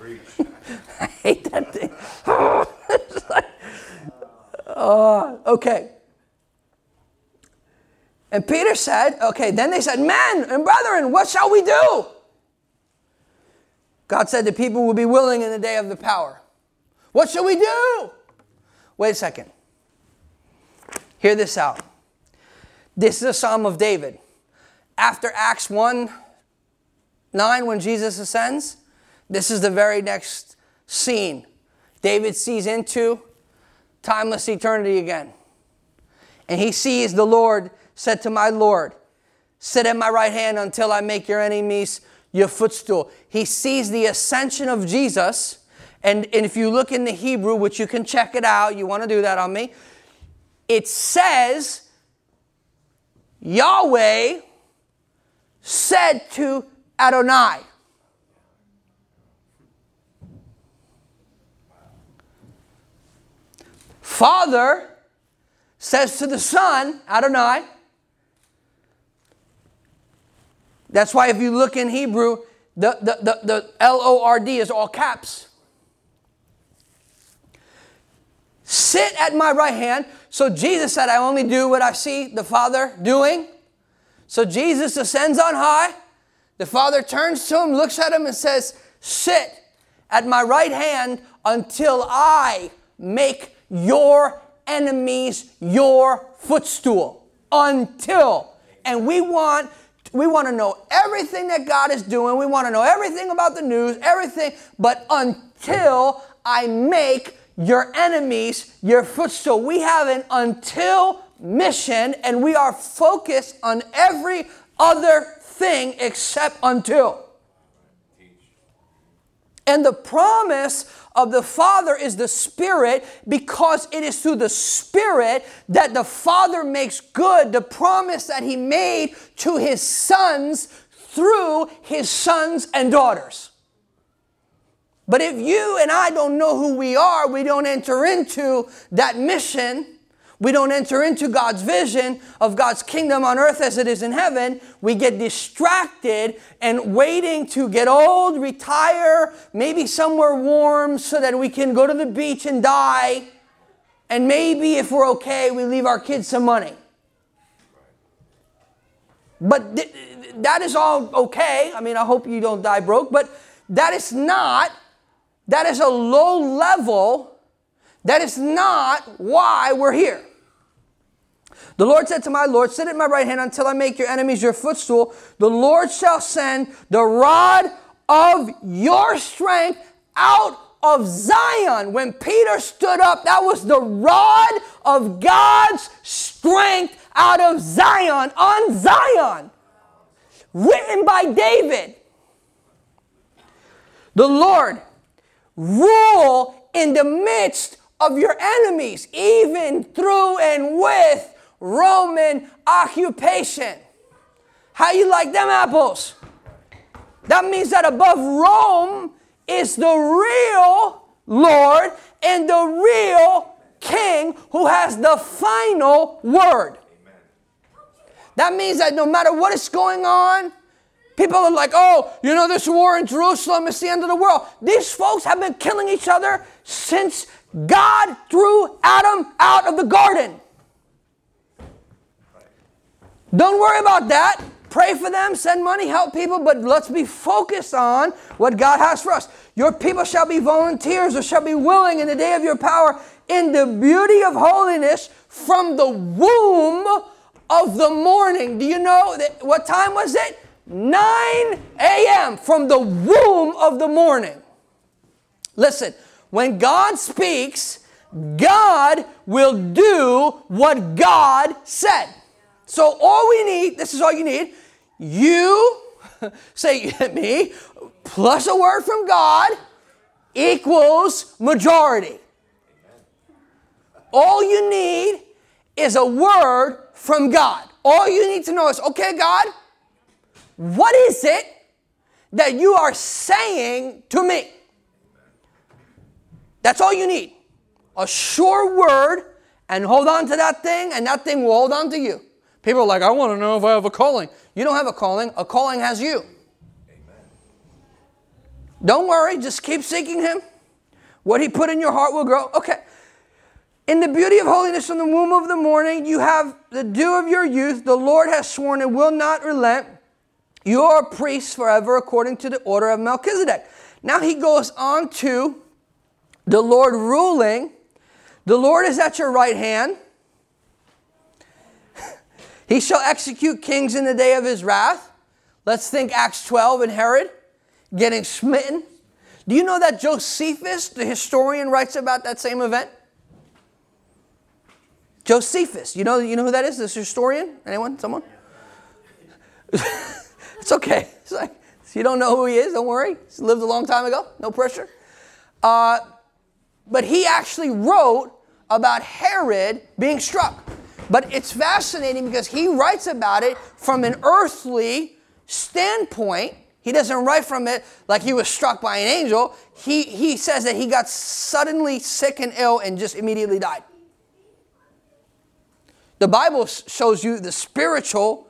I hate that thing. uh, okay. And Peter said, okay, then they said, Men and brethren, what shall we do? God said the people will be willing in the day of the power. What shall we do? Wait a second. Hear this out. This is a Psalm of David. After Acts 1 9, when Jesus ascends, this is the very next scene. David sees into timeless eternity again. And he sees the Lord said to my Lord, Sit at my right hand until I make your enemies your footstool. He sees the ascension of Jesus. And, and if you look in the Hebrew, which you can check it out, you want to do that on me, it says Yahweh said to Adonai. Father says to the Son, Adonai. That's why if you look in Hebrew, the, the, the, the L O R D is all caps. Sit at my right hand. So Jesus said, I only do what I see the Father doing. So Jesus ascends on high. The Father turns to him, looks at him, and says, Sit at my right hand until I make your enemies your footstool until and we want we want to know everything that God is doing. We want to know everything about the news, everything, but until I make your enemies your footstool. We have an until mission and we are focused on every other thing except until. And the promise of the Father is the Spirit because it is through the Spirit that the Father makes good the promise that He made to His sons through His sons and daughters. But if you and I don't know who we are, we don't enter into that mission. We don't enter into God's vision of God's kingdom on earth as it is in heaven. We get distracted and waiting to get old, retire, maybe somewhere warm so that we can go to the beach and die. And maybe if we're okay, we leave our kids some money. But th- that is all okay. I mean, I hope you don't die broke, but that is not, that is a low level, that is not why we're here. The Lord said to my Lord, Sit at my right hand until I make your enemies your footstool. The Lord shall send the rod of your strength out of Zion. When Peter stood up, that was the rod of God's strength out of Zion, on Zion. Written by David. The Lord rule in the midst of your enemies, even through and with Roman occupation. How you like them apples? That means that above Rome is the real Lord and the real King who has the final word. That means that no matter what is going on, people are like, oh, you know, this war in Jerusalem is the end of the world. These folks have been killing each other since God threw Adam out of the garden. Don't worry about that. Pray for them, send money, help people, but let's be focused on what God has for us. Your people shall be volunteers or shall be willing in the day of your power in the beauty of holiness from the womb of the morning. Do you know that, what time was it? 9 a.m. from the womb of the morning. Listen, when God speaks, God will do what God said. So all we need, this is all you need, you say me plus a word from God equals majority. All you need is a word from God. All you need to know is, okay, God, what is it that you are saying to me? That's all you need. A sure word, and hold on to that thing, and that thing will hold on to you. People are like, I want to know if I have a calling. You don't have a calling, a calling has you. Amen. Don't worry, just keep seeking Him. What He put in your heart will grow. Okay. In the beauty of holiness from the womb of the morning, you have the dew of your youth. The Lord has sworn and will not relent. You are priests forever according to the order of Melchizedek. Now he goes on to the Lord ruling. The Lord is at your right hand. He shall execute kings in the day of his wrath. Let's think Acts 12 and Herod getting smitten. Do you know that Josephus, the historian, writes about that same event? Josephus, you know, you know who that is? This historian? Anyone? Someone? it's okay. It's like, you don't know who he is, don't worry. He lived a long time ago, no pressure. Uh, but he actually wrote about Herod being struck. But it's fascinating because he writes about it from an earthly standpoint. He doesn't write from it like he was struck by an angel. He, he says that he got suddenly sick and ill and just immediately died. The Bible shows you the spiritual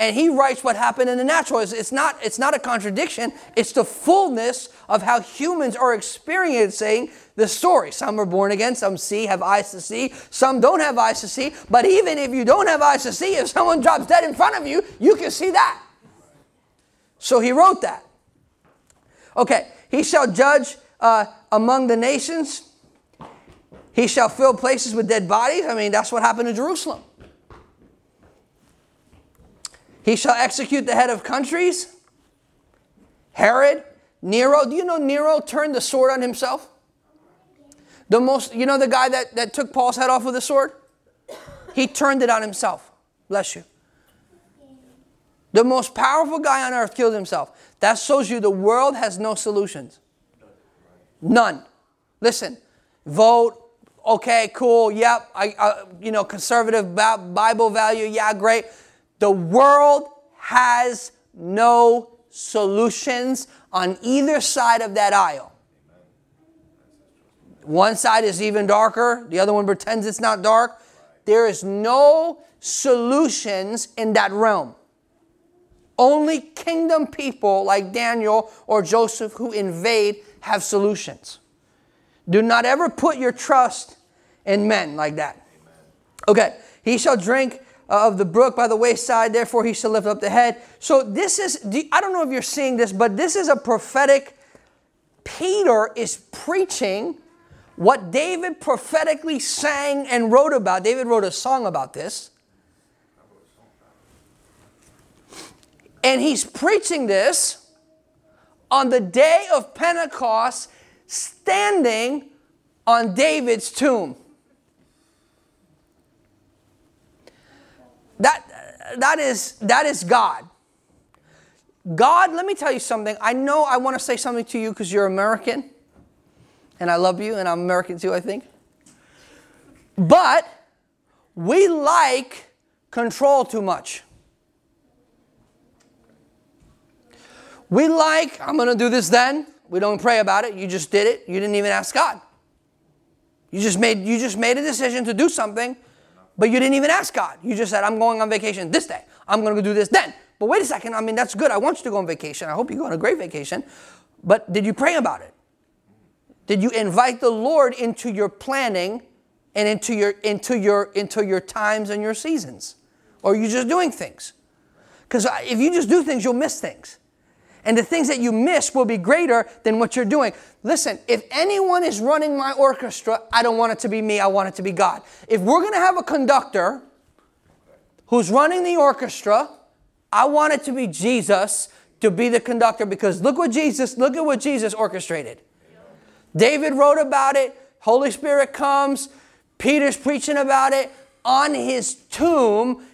and he writes what happened in the natural. It's, it's, not, it's not a contradiction, it's the fullness of how humans are experiencing the story. Some are born again, some see, have eyes to see, some don't have eyes to see. But even if you don't have eyes to see, if someone drops dead in front of you, you can see that. So he wrote that. Okay, he shall judge uh, among the nations. He shall fill places with dead bodies. I mean, that's what happened in Jerusalem. He shall execute the head of countries. Herod, Nero. Do you know Nero turned the sword on himself? The most, you know the guy that, that took Paul's head off with a sword? He turned it on himself. Bless you. The most powerful guy on earth killed himself. That shows you the world has no solutions. None. Listen, vote, okay, cool, yep, I, uh, you know, conservative Bible value, yeah, great. The world has no solutions on either side of that aisle. One side is even darker, the other one pretends it's not dark. There is no solutions in that realm. Only kingdom people like Daniel or Joseph who invade have solutions. Do not ever put your trust in men like that. Okay, he shall drink Uh, of the brook by the wayside, therefore he shall lift up the head. So, this is, I don't know if you're seeing this, but this is a prophetic. Peter is preaching what David prophetically sang and wrote about. David wrote a song about this. And he's preaching this on the day of Pentecost, standing on David's tomb. That, that, is, that is God. God, let me tell you something. I know I want to say something to you because you're American, and I love you, and I'm American too, I think. But we like control too much. We like, I'm going to do this then. We don't pray about it. You just did it. You didn't even ask God. You just made you just made a decision to do something, but you didn't even ask God. You just said, I'm going on vacation this day. I'm going to do this then. But wait a second. I mean, that's good. I want you to go on vacation. I hope you go on a great vacation. But did you pray about it? Did you invite the Lord into your planning and into your into your into your times and your seasons? Or are you just doing things? Because if you just do things, you'll miss things. And the things that you miss will be greater than what you're doing. Listen, if anyone is running my orchestra, I don't want it to be me, I want it to be God. If we're to have a conductor who's running the orchestra, I want it to be Jesus to be the conductor because look what Jesus, look at what Jesus orchestrated. David wrote about it, Holy Spirit comes, Peter's preaching about it on his tomb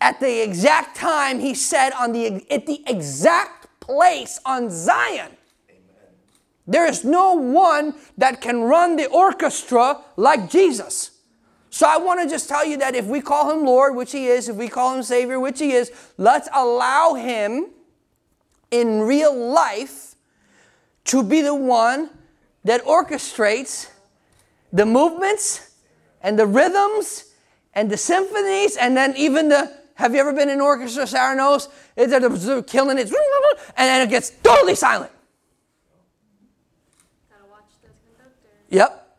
at the exact time he said on the at the exact place on Zion. There is no one that can run the orchestra like Jesus. So I want to just tell you that if we call him Lord, which he is, if we call him Savior, which he is, let's allow him in real life to be the one that orchestrates the movements and the rhythms and the symphonies and then even the have you ever been in an orchestra, Sarah knows? They're killing it, and then it gets totally silent. Gotta watch that conductor. Yep.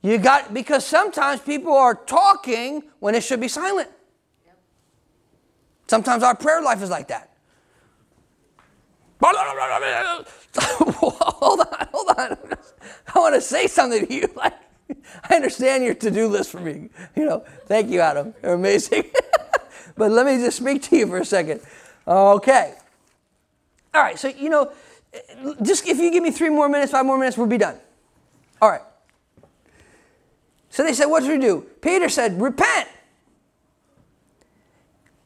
You got, because sometimes people are talking when it should be silent. Yep. Sometimes our prayer life is like that. hold on, hold on. I want to say something to you. Like, I understand your to-do list for me. You know, thank you, Adam. You're amazing. but let me just speak to you for a second. Okay. All right, so, you know, just if you give me three more minutes, five more minutes, we'll be done. All right. So they said, What should we do? Peter said, Repent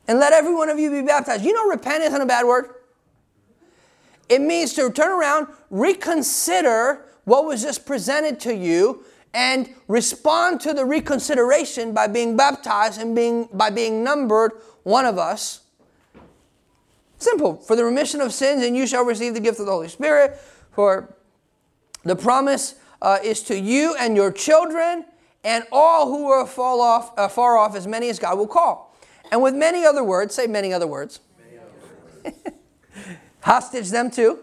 and let every one of you be baptized. You know, repent isn't a bad word. It means to turn around, reconsider what was just presented to you, and respond to the reconsideration by being baptized and being by being numbered one of us. Simple. For the remission of sins, and you shall receive the gift of the Holy Spirit. For the promise uh, is to you and your children and all who are far off, uh, far off, as many as God will call. And with many other words, say many other words. Many other words. Hostage them too.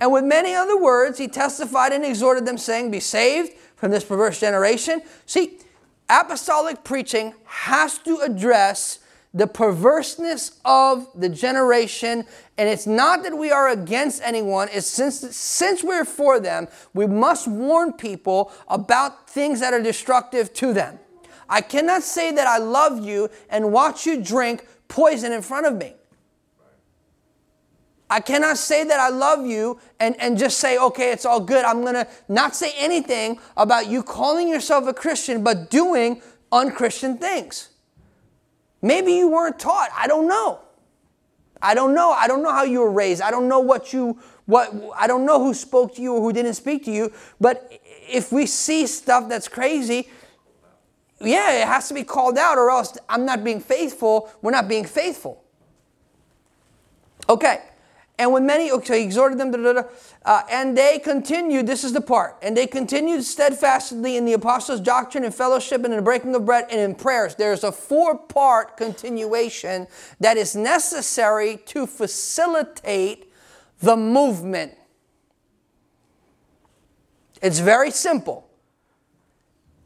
And with many other words, he testified and exhorted them, saying, Be saved from this perverse generation. See, apostolic preaching has to address the perverseness of the generation. And it's not that we are against anyone, it's since, since we're for them, we must warn people about things that are destructive to them. I cannot say that I love you and watch you drink poison in front of me. I cannot say that I love you and, and just say, okay, it's all good. I'm going to not say anything about you calling yourself a Christian, but doing unchristian things. Maybe you weren't taught. I don't know. I don't know. I don't know how you were raised. I don't know what you what I don't know who spoke to you or who didn't speak to you, but if we see stuff that's crazy, yeah, it has to be called out or else I'm not being faithful. We're not being faithful. Okay. And when many, okay, he exhorted them, uh, and they continued, this is the part, and they continued steadfastly in the apostles' doctrine and fellowship and in the breaking of bread and in prayers. There's a four part continuation that is necessary to facilitate the movement. It's very simple.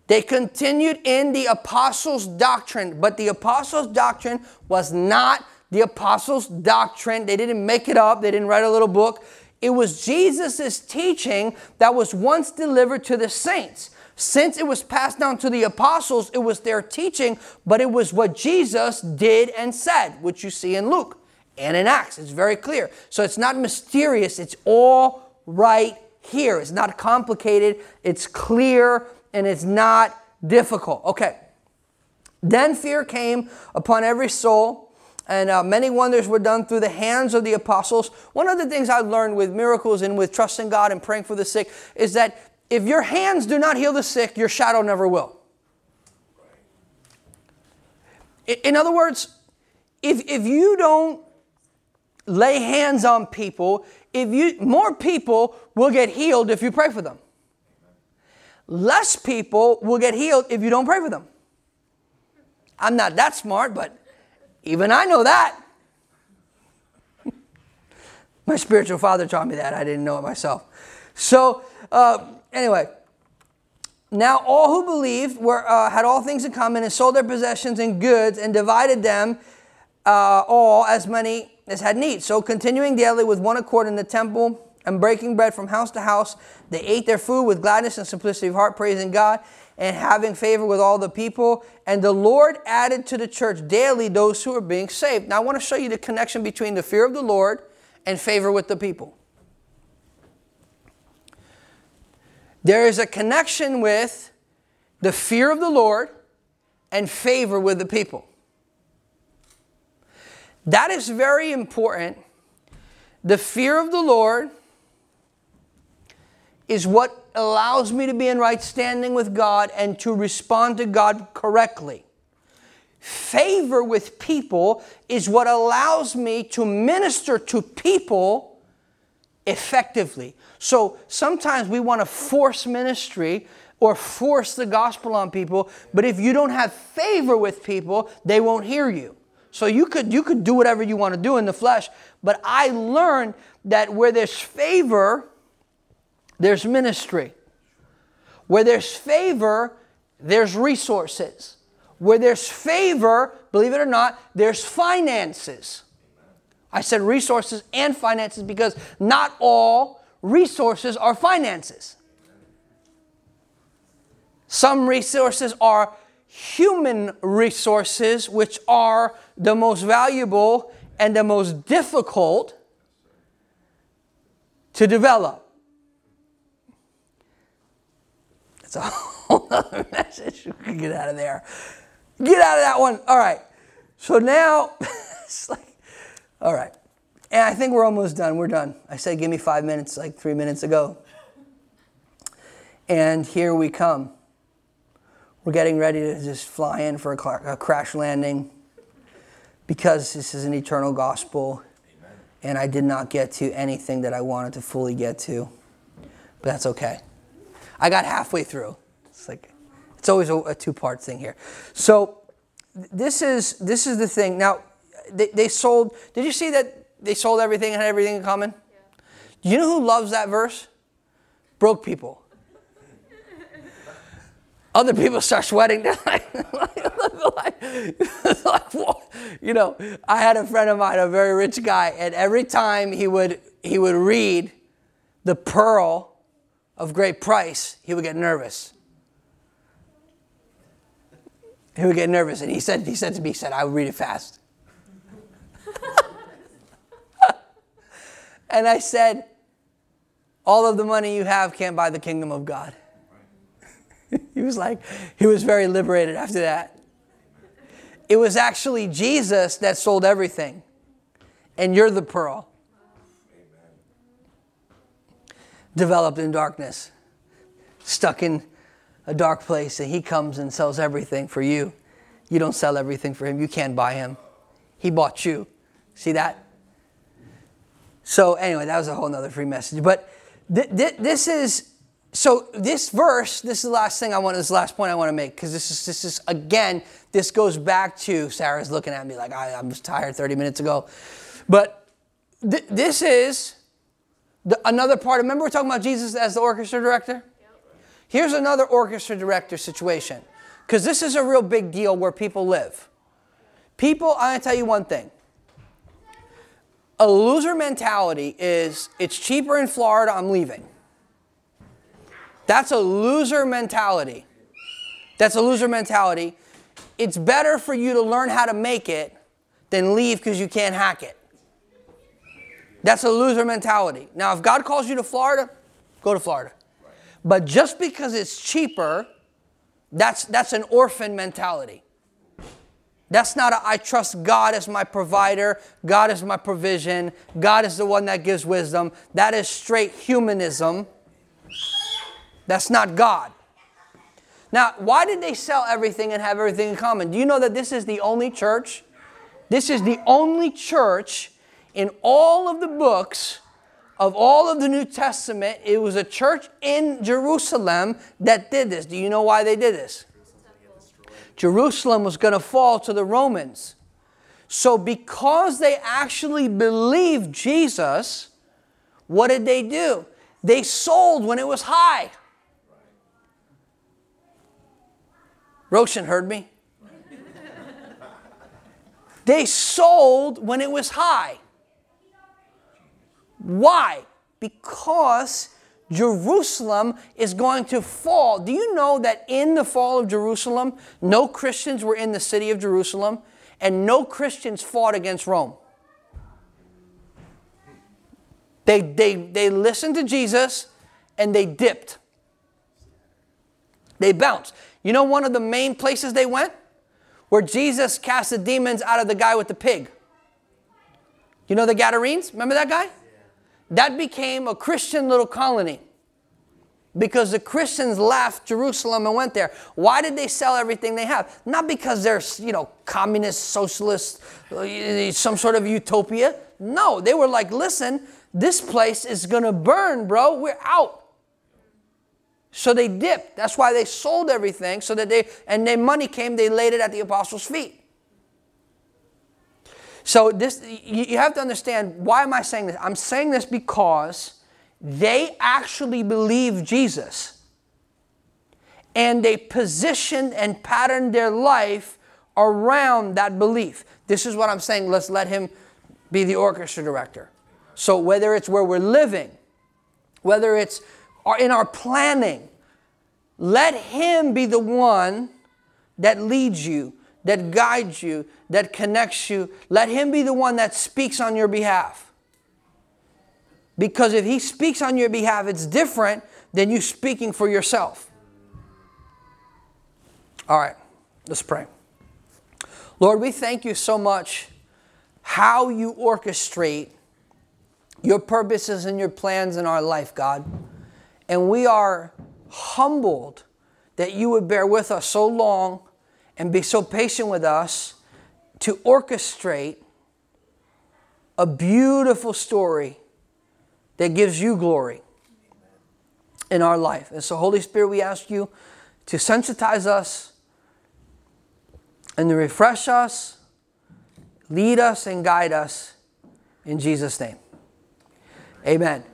They continued in the apostles' doctrine, but the apostles' doctrine was not the apostles' doctrine. They didn't make it up, they didn't write a little book. It was Jesus' teaching that was once delivered to the saints. Since it was passed down to the apostles, it was their teaching, but it was what Jesus did and said, which you see in Luke and in Acts. It's very clear. So it's not mysterious, it's all right here. It's not complicated, it's clear, and it's not difficult. Okay. Then fear came upon every soul and uh, many wonders were done through the hands of the apostles. One of the things I've learned with miracles and with trusting God and praying for the sick is that if your hands do not heal the sick, your shadow never will. In other words, if, if you don't lay hands on people, if you more people will get healed if you pray for them. Less people will get healed if you don't pray for them. I'm not that smart, but even I know that. My spiritual father taught me that. I didn't know it myself. So, uh, anyway, now all who believed were, uh, had all things in common and sold their possessions and goods and divided them uh, all as many as had need. So, continuing daily with one accord in the temple and breaking bread from house to house, they ate their food with gladness and simplicity of heart, praising God and having favor with all the people. And the Lord added to the church daily those who are being saved. Now, I want to show you the connection between the fear of the Lord and favor with the people. There is a connection with the fear of the Lord and favor with the people. That is very important. The fear of the Lord is what allows me to be in right standing with God and to respond to God correctly. Favor with people is what allows me to minister to people effectively. So sometimes we want to force ministry or force the gospel on people, but if you don't have favor with people, they won't hear you. So you could you could do whatever you want to do in the flesh, but I learned that where there's favor, there's ministry. Where there's favor, there's resources. Where there's favor, believe it or not, there's finances. I said resources and finances because not all resources are finances. Some resources are human resources, which are the most valuable and the most difficult to develop. It's a whole other message. We can get out of there. Get out of that one. All right. So now, it's like, all right. And I think we're almost done. We're done. I said, give me five minutes, like three minutes ago. And here we come. We're getting ready to just fly in for a, crash landing because this is an eternal gospel. Amen. And I did not get to anything that I wanted to fully get to. But that's okay. I got halfway through. It's like it's always a, a two-part thing here. So this is this is the thing. Now they, they sold. Did you see that they sold everything and had everything in common? Yeah. Do you know who loves that verse? Broke people. Other people start sweating. They're like, like, like you know, I had a friend of mine, a very rich guy, and every time he would he would read the pearl of great price, he would get nervous. He would get nervous, and he said, he said to me, he said, I would read it fast. and I said, all of the money you have can't buy the kingdom of God. he was like, he was very liberated after that. It was actually Jesus that sold everything, and you're the pearl. Developed in darkness, stuck in a dark place, and he comes and sells everything for you. You don't sell everything for him, you can't buy him. He bought you. See that? So anyway, that was a whole nother free message. But th- th- this is so this verse. This is the last thing I want. This last point I want to make because this is this is again. This goes back to Sarah's looking at me like I, was tired 30 minutes ago, but th- this is the, another part. Remember we're talking about Jesus as the orchestra director. Here's another orchestra director situation because this is a real big deal where people live. People, I'm going to tell you one thing. A loser mentality is it's cheaper in Florida, I'm leaving. That's a loser mentality. That's a loser mentality. It's better for you to learn how to make it than leave because you can't hack it. That's a loser mentality. Now, if God calls you to Florida, go to Florida. But just because it's cheaper, that's, that's an orphan mentality. That's not a, I trust God as my provider, God is my provision, God is the one that gives wisdom. That is straight humanism. That's not God. Now, why did they sell everything and have everything in common? Do you know that this is the only church? This is the only church in all of the books of all of the New Testament. It was a church in Jerusalem that did this. Do you know why they did this? Jerusalem was going to fall to the Romans. So, because they actually believed Jesus, what did they do? They sold when it was high. Roshan heard me. they sold when it was high. Why? Because Jerusalem is going to fall. Do you know that in the fall of Jerusalem, no Christians were in the city of Jerusalem and no Christians fought against Rome? They, they, they listened to Jesus and they dipped. They bounced. You know one of the main places they went? Where Jesus cast the demons out of the guy with the pig. You know the Gadarenes? Remember that guy? That became a Christian little colony because the Christians left Jerusalem and went there. Why did they sell everything they have? Not because they're, you know, communist, socialist, some sort of utopia. No, they were like, listen, this place is going to burn, bro. We're out. So they dipped. That's why they sold everything so that they, and their money came, they laid it at the apostles' feet. So this you have to understand why am I saying this? I'm saying this because they actually believe Jesus. And they positioned and patterned their life around that belief. This is what I'm saying. Let's let him be the orchestra director. So whether it's where we're living, whether it's in our planning, let him be the one that leads you that guides you, that connects you. Let Him be the one that speaks on your behalf. Because if He speaks on your behalf, it's different than you speaking for yourself. All right, let's pray. Lord, we thank you so much how you orchestrate your purposes and your plans in our life, God. And we are humbled that you would bear with us so long and be so patient with us to orchestrate a beautiful story that gives you glory in our life. And so, Holy Spirit, we ask you to sensitize us and to refresh us, lead us, and guide us in Jesus' name. Amen.